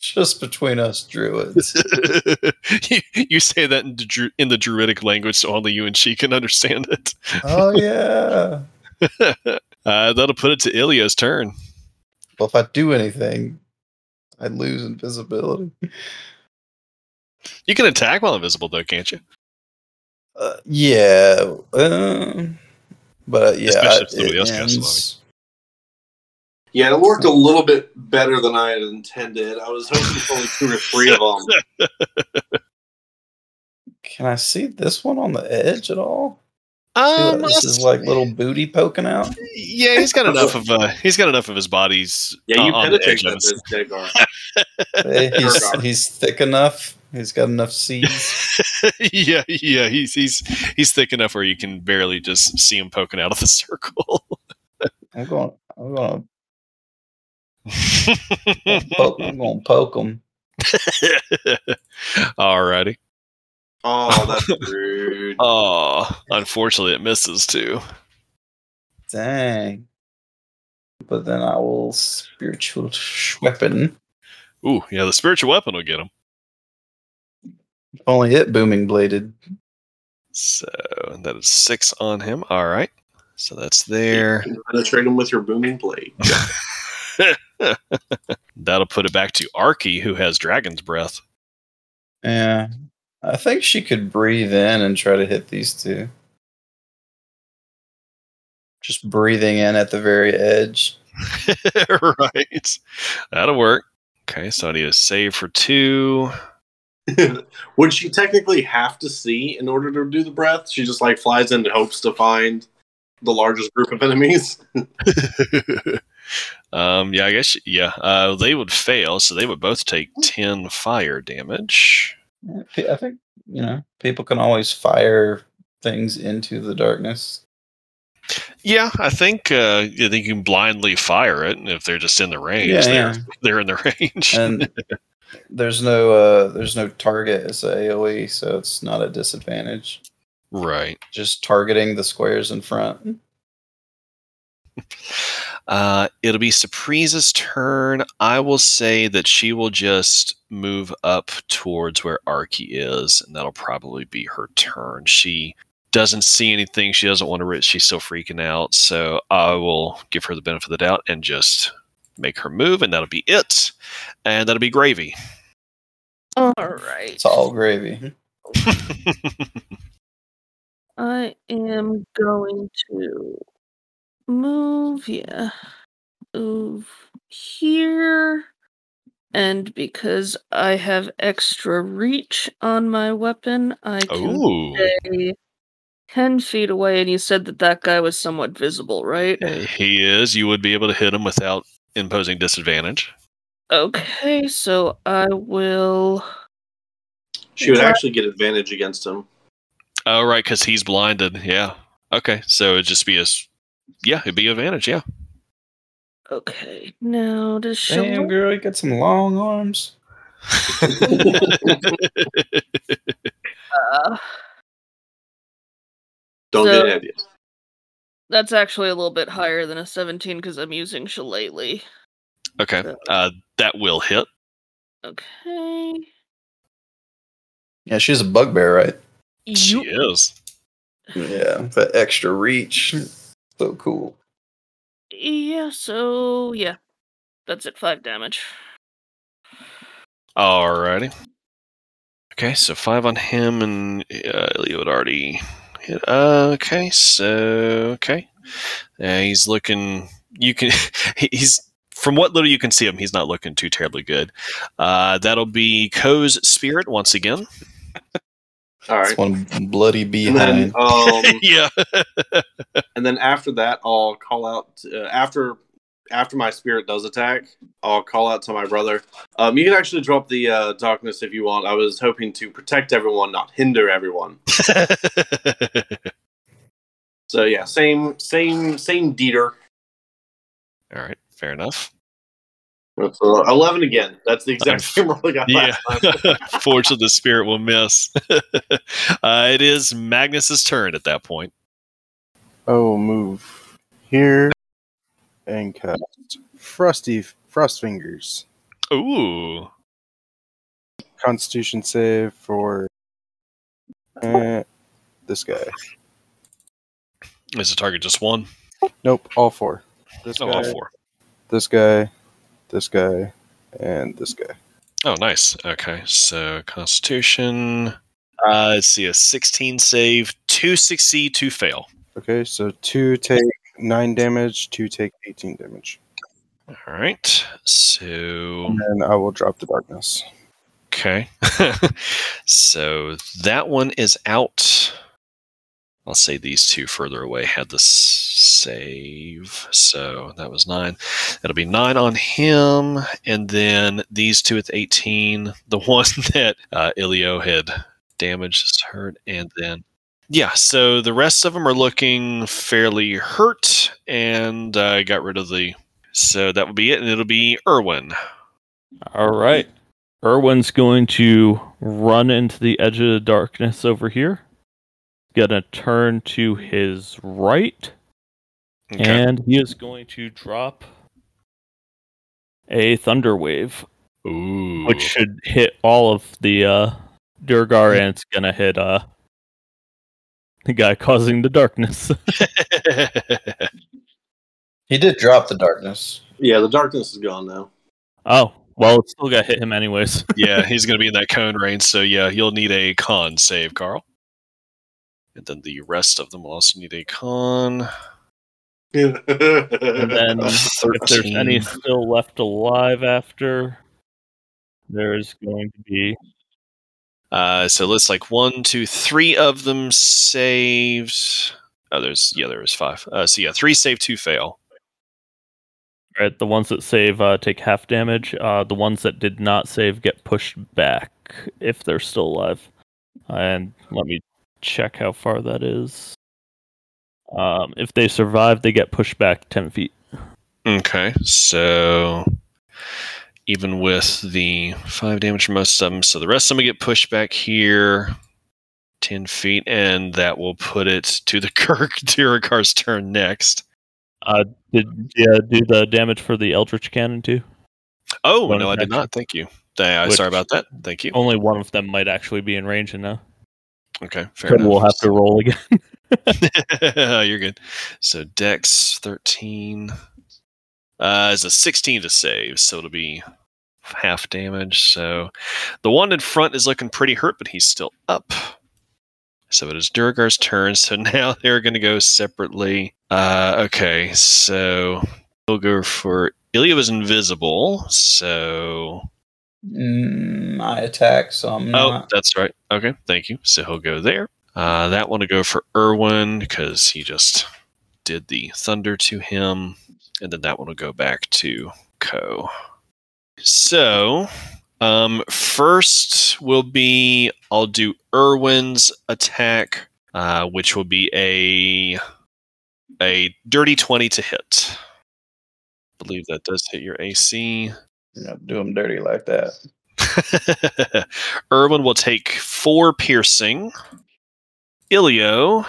Just between us druids. you, you say that in the, dru- in the druidic language so only you and she can understand it oh yeah. uh, that'll put it to Ilya's turn Well, if I do anything, I lose invisibility. you can attack while invisible though can't you Uh, yeah. Um, but uh, yeah, Especially if it somebody else casts Yeah, it worked a little bit better than I had intended. I was hoping for only two or three of them. Can I see this one on the edge at all? Um, this is like little booty poking out. yeah, he's got enough of uh, he's got enough of his body's Yeah, you uh, on penetrate that his- bitch, Dagar. Hey, he's, he's thick enough. He's got enough seeds. yeah, yeah, he's he's he's thick enough where you can barely just see him poking out of the circle. I'm going. I'm going. to poke. I'm going to poke him. Alrighty. Oh, that's rude. Oh, unfortunately, it misses too. Dang. But then I will spiritual weapon. Ooh, yeah, the spiritual weapon will get him. If only it booming bladed. So that is six on him. All right. So that's there. You penetrate him with your booming blade. That'll put it back to Arky, who has dragon's breath. Yeah. I think she could breathe in and try to hit these two. Just breathing in at the very edge. right. That'll work. Okay, so I need a save for two. Would she technically have to see in order to do the breath? She just like flies in and hopes to find the largest group of enemies. Um, yeah, I guess yeah. Uh, they would fail, so they would both take ten fire damage. I think, you know, people can always fire things into the darkness. Yeah, I think uh, I think you can blindly fire it if they're just in the range. Yeah, they're, yeah. they're in the range. And there's no uh there's no target as a AoE, so it's not a disadvantage. right. Just targeting the squares in front. Uh, it'll be Surprise's turn. I will say that she will just move up towards where Arky is, and that'll probably be her turn. She doesn't see anything. She doesn't want to. ri- She's still freaking out. So I will give her the benefit of the doubt and just make her move, and that'll be it. And that'll be gravy. All right. It's all gravy. I am going to move, yeah, move here. And because I have extra reach on my weapon, I can Ooh. stay 10 feet away. And you said that that guy was somewhat visible, right? He is. You would be able to hit him without imposing disadvantage. Okay, so I will. She would actually get advantage against him. Oh, right, because he's blinded. Yeah. Okay, so it'd just be a. s- Yeah, it'd be advantage. Yeah. Okay, now does she. Damn girl, you got some long arms. Uh, Don't So- get ahead yet. that's actually a little bit higher than a 17 because I'm using Shillelagh. okay, So- uh, that will hit. Okay. Yeah, she's a bugbear, right? She You- is. Yeah, that extra reach. So cool. Yeah, so yeah. That's it, five damage. Alrighty. Okay, so five on him, and uh, Leo had already hit. Uh, okay, so okay, uh, he's looking. You can. He's from what little you can see him. He's not looking too terribly good. Uh, that'll be Ko's spirit once again. All It's one bloody And then, behind. um, yeah. and then after that, I'll call out uh, after after my spirit does attack. I'll call out to my brother. Um, you can actually drop the uh, darkness if you want. I was hoping to protect everyone, not hinder everyone. So yeah, same same same Dieter. All right, fair enough. That's, uh, Eleven again. That's the exact same roll I got Yeah. last time. Fortunately, the spirit will miss. uh, it is Magnus's turn at that point. Oh, move here and cast Frosty Frost Fingers. Ooh. Constitution save for uh, this guy. Is the target just one? Nope, all four. This Oh, guy, all four. this guy, this guy, and this guy. Oh, nice. Okay, so Constitution. Uh, let's see, a 16 save, two succeed, two fail. Okay, so two take nine damage, two take eighteen damage, All right, so and then I will drop the darkness. okay, so that one is out. I'll say these two further away had the save. So that was nine. It'll be nine on him. And then these two with 18. The one that uh, Ilio had damaged hurt. And then, yeah, so the rest of them are looking fairly hurt. And I got rid of the. So that will be it. And it'll be Irwin. All right. Erwin's going to run into the edge of the darkness over here. Gonna turn to his right, Okay. and he is going to drop a thunder wave, Ooh. which should hit all of the uh, Duergar, and it's gonna hit uh, the guy causing the darkness. He did drop the darkness. Yeah, the darkness is gone now. oh, well, it's still gonna hit him anyways. yeah, he's going to be in that cone range. So, yeah, you'll need a con save, Carl. And then the rest of them will also need a con. and then if there's any still left alive after, there's going to be Uh, so let's like one, two, three of them saved. Oh, there's yeah, there was five. Uh, so yeah, three save, two fail. Right, the ones that save uh, take half damage. Uh, the ones that did not save get pushed back if they're still alive. And let me check how far that is. Um, if they survive, they get pushed back ten feet. Okay, so even with the five damage for most of them, so the rest of them get pushed back here, ten feet, and that will put it to the Kirk Durakar's turn next. Uh, did yeah do the damage for the Eldritch Cannon too? Oh One no, I did not. Thank you. Which- sorry about that. Thank you. Only one of them might actually be in range now. Okay, fair enough. we'll have to roll again. You're good. So Dex thirteen. Uh, is a sixteen to save, so it'll be half damage. So the one in front is looking pretty hurt, but he's still up. So it is Duergar's turn. So now they're going to go separately. Uh, okay, so we'll go for Ilya was invisible, so Mm, I attack, so I'm Oh, not. that's right. Okay, thank you. So he'll go there. Uh, that one to go for Irwin because he just did the thunder to him, and then that one will go back to Ko. So, um, first will be I'll do Irwin's attack, uh, which will be a a dirty twenty to hit. I believe that does hit your AC. You know, do them dirty like that. Irwin will take four piercing. Ilio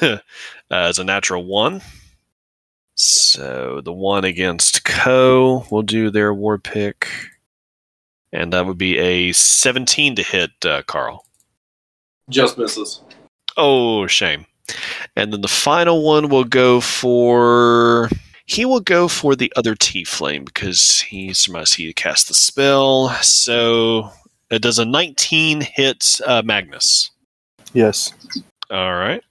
uh, as a natural one. So the one against Ko will do their war pick. And that would be a 17 to hit uh, Carl. Just misses. Oh, shame. And then the final one will go for. He will go for the other T Flame because he surmised he cast the spell. So it does a 19 hit uh, Magnus. Yes. All right.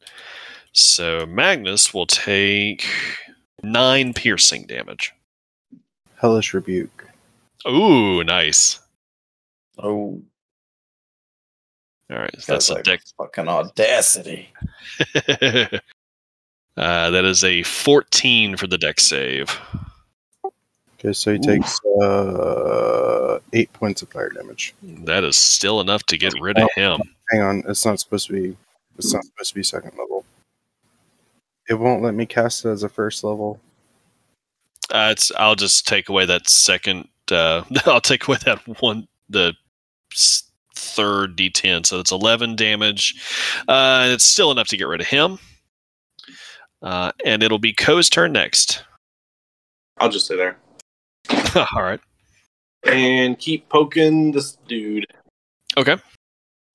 So Magnus will take nine piercing damage. Hellish rebuke. Ooh, nice. Oh, All right. That's that's a like deck. fucking audacity. uh, that is a 14 for the dex save. Okay, so he takes uh, eight points of fire damage. That is still enough to get rid of him. Hang on, it's not supposed to be. It's not supposed to be second level. It won't let me cast it as a first level. Uh, it's. I'll just take away that second. Uh, I'll take away that one. The third D10, so it's 11 damage. Uh, it's still enough to get rid of him. Uh, and it'll be Ko's turn next. I'll just stay there All right. and keep poking this dude. Okay.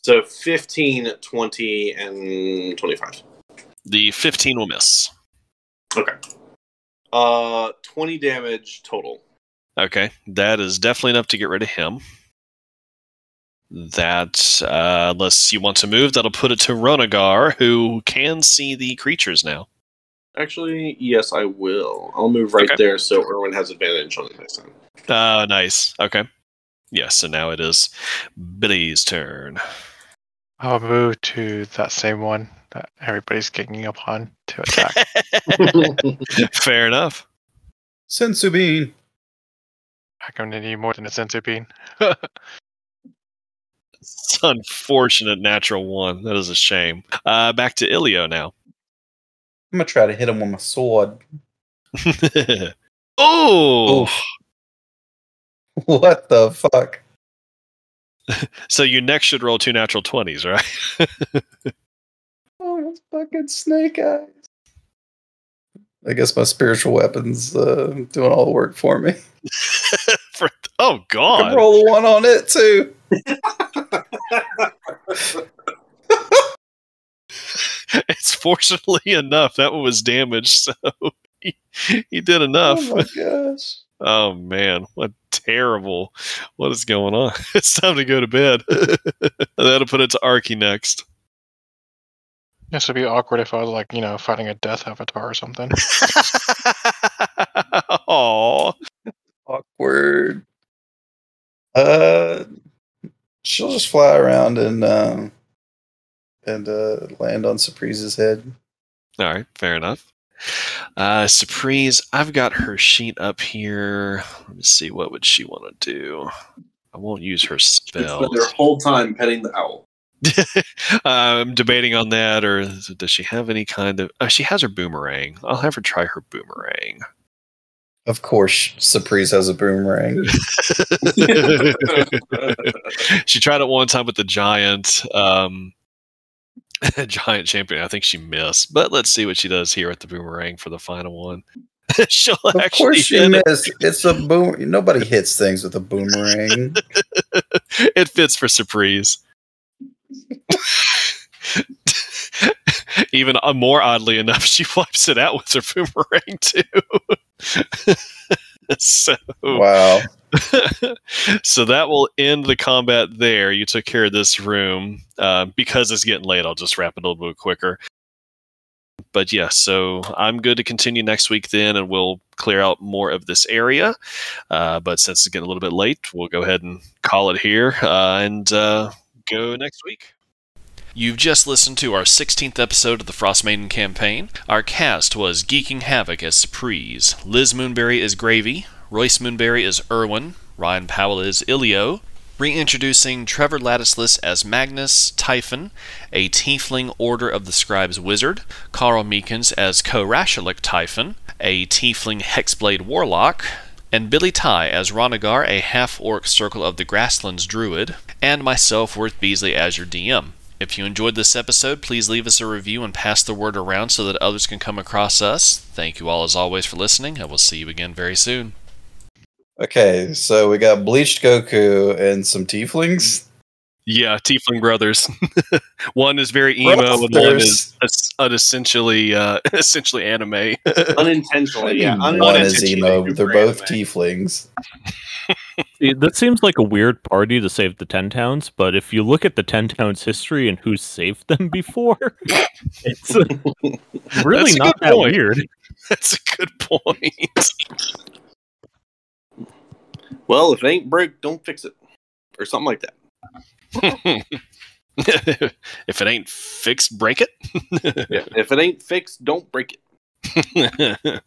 So 15, 20, and 25. The 15 will miss. Okay. Uh, 20 damage total. Okay, that is definitely enough to get rid of him. That, uh, unless you want to move, that'll put it to Ronagar, who can see the creatures now. Actually, yes, I will. I'll move right Okay. there so Irwin has advantage on it next time. Uh, nice. Okay. Yes, so now it is Billy's turn. I'll move to that same one that everybody's ganging up on to attack. Fair enough. Senzu bean. I'm gonna need more than a sensu bean. It's unfortunate natural one. That is a shame. Uh, back to Ilio now. I'm gonna try to hit him with my sword. oh, Oof. What the fuck? so you next should roll two natural twenties, right? Oh, it's fucking snake eyes. I guess my spiritual weapons uh, doing all the work for me. For, oh I can God! roll a one on it too. It's fortunately enough that one was damaged, so he, he did enough. Oh my gosh. Oh man, what terrible! What is going on? It's time to go to bed. That'll put it to Arky next. This would be awkward if I was like, you know, fighting a death avatar or something. Aww. Awkward. Uh, she'll just fly around and um, and uh, land on Surprise's head. All right, fair enough. Uh, Surprise, I've got her sheet up here. Let me see, what would she want to do? I won't use her spell. Spend spell. their whole time petting the owl. I'm debating on that, or does she have any kind of? Oh, she has her boomerang. I'll have her try her boomerang. Of course, Surprise has a boomerang. she tried it one time with the giant, um, giant champion. I think she missed, but let's see what she does here at the boomerang for the final one. She'll Of course, she hit it. It's a boom. Nobody hits things with a boomerang. it fits for surprise. Even uh, more oddly enough, she wipes it out with her boomerang too. so, Wow. so that will end the combat there. You took care of this room. Uh, because it's getting late, I'll just wrap it a little bit quicker. But yeah, so I'm good to continue next week then, and we'll clear out more of this area. Uh, but since it's getting a little bit late, we'll go ahead and call it here uh, and uh, go next week. You've just listened to our 16th episode of the Frost Maiden campaign. Our cast was Geeking Havoc as Surprise, Liz Moonberry as Gravy, Royce Moonberry as Irwin, Ryan Powell as Ilio, reintroducing Trevor Latticeless as Magnus Typhon, a Tiefling Order of the Scribes Wizard, Carl Meekins as Ko-Rashilik Typhon, a Tiefling Hexblade Warlock, and Billy Ty as Ronagar, a half orc Circle of the Grasslands Druid, and myself, Worth Beasley, as your DM. If you enjoyed this episode, please leave us a review and pass the word around so that others can come across us. Thank you all as always for listening, and we'll see you again very soon. Okay, so we got bleached Goku and some tieflings. Yeah, Tiefling Brothers. one is very emo, and one is an essentially uh, essentially anime. Unintentionally, yeah. One is emo. They're both anime. tieflings. See, that seems like a weird party to save the Ten Towns, but if you look at the Ten Towns history and who's saved them before, it's really That's not that point. weird. That's a good point. Well, if it ain't broke, don't fix it, or something like that. if it ain't fixed, break it. If it ain't fixed, don't break it.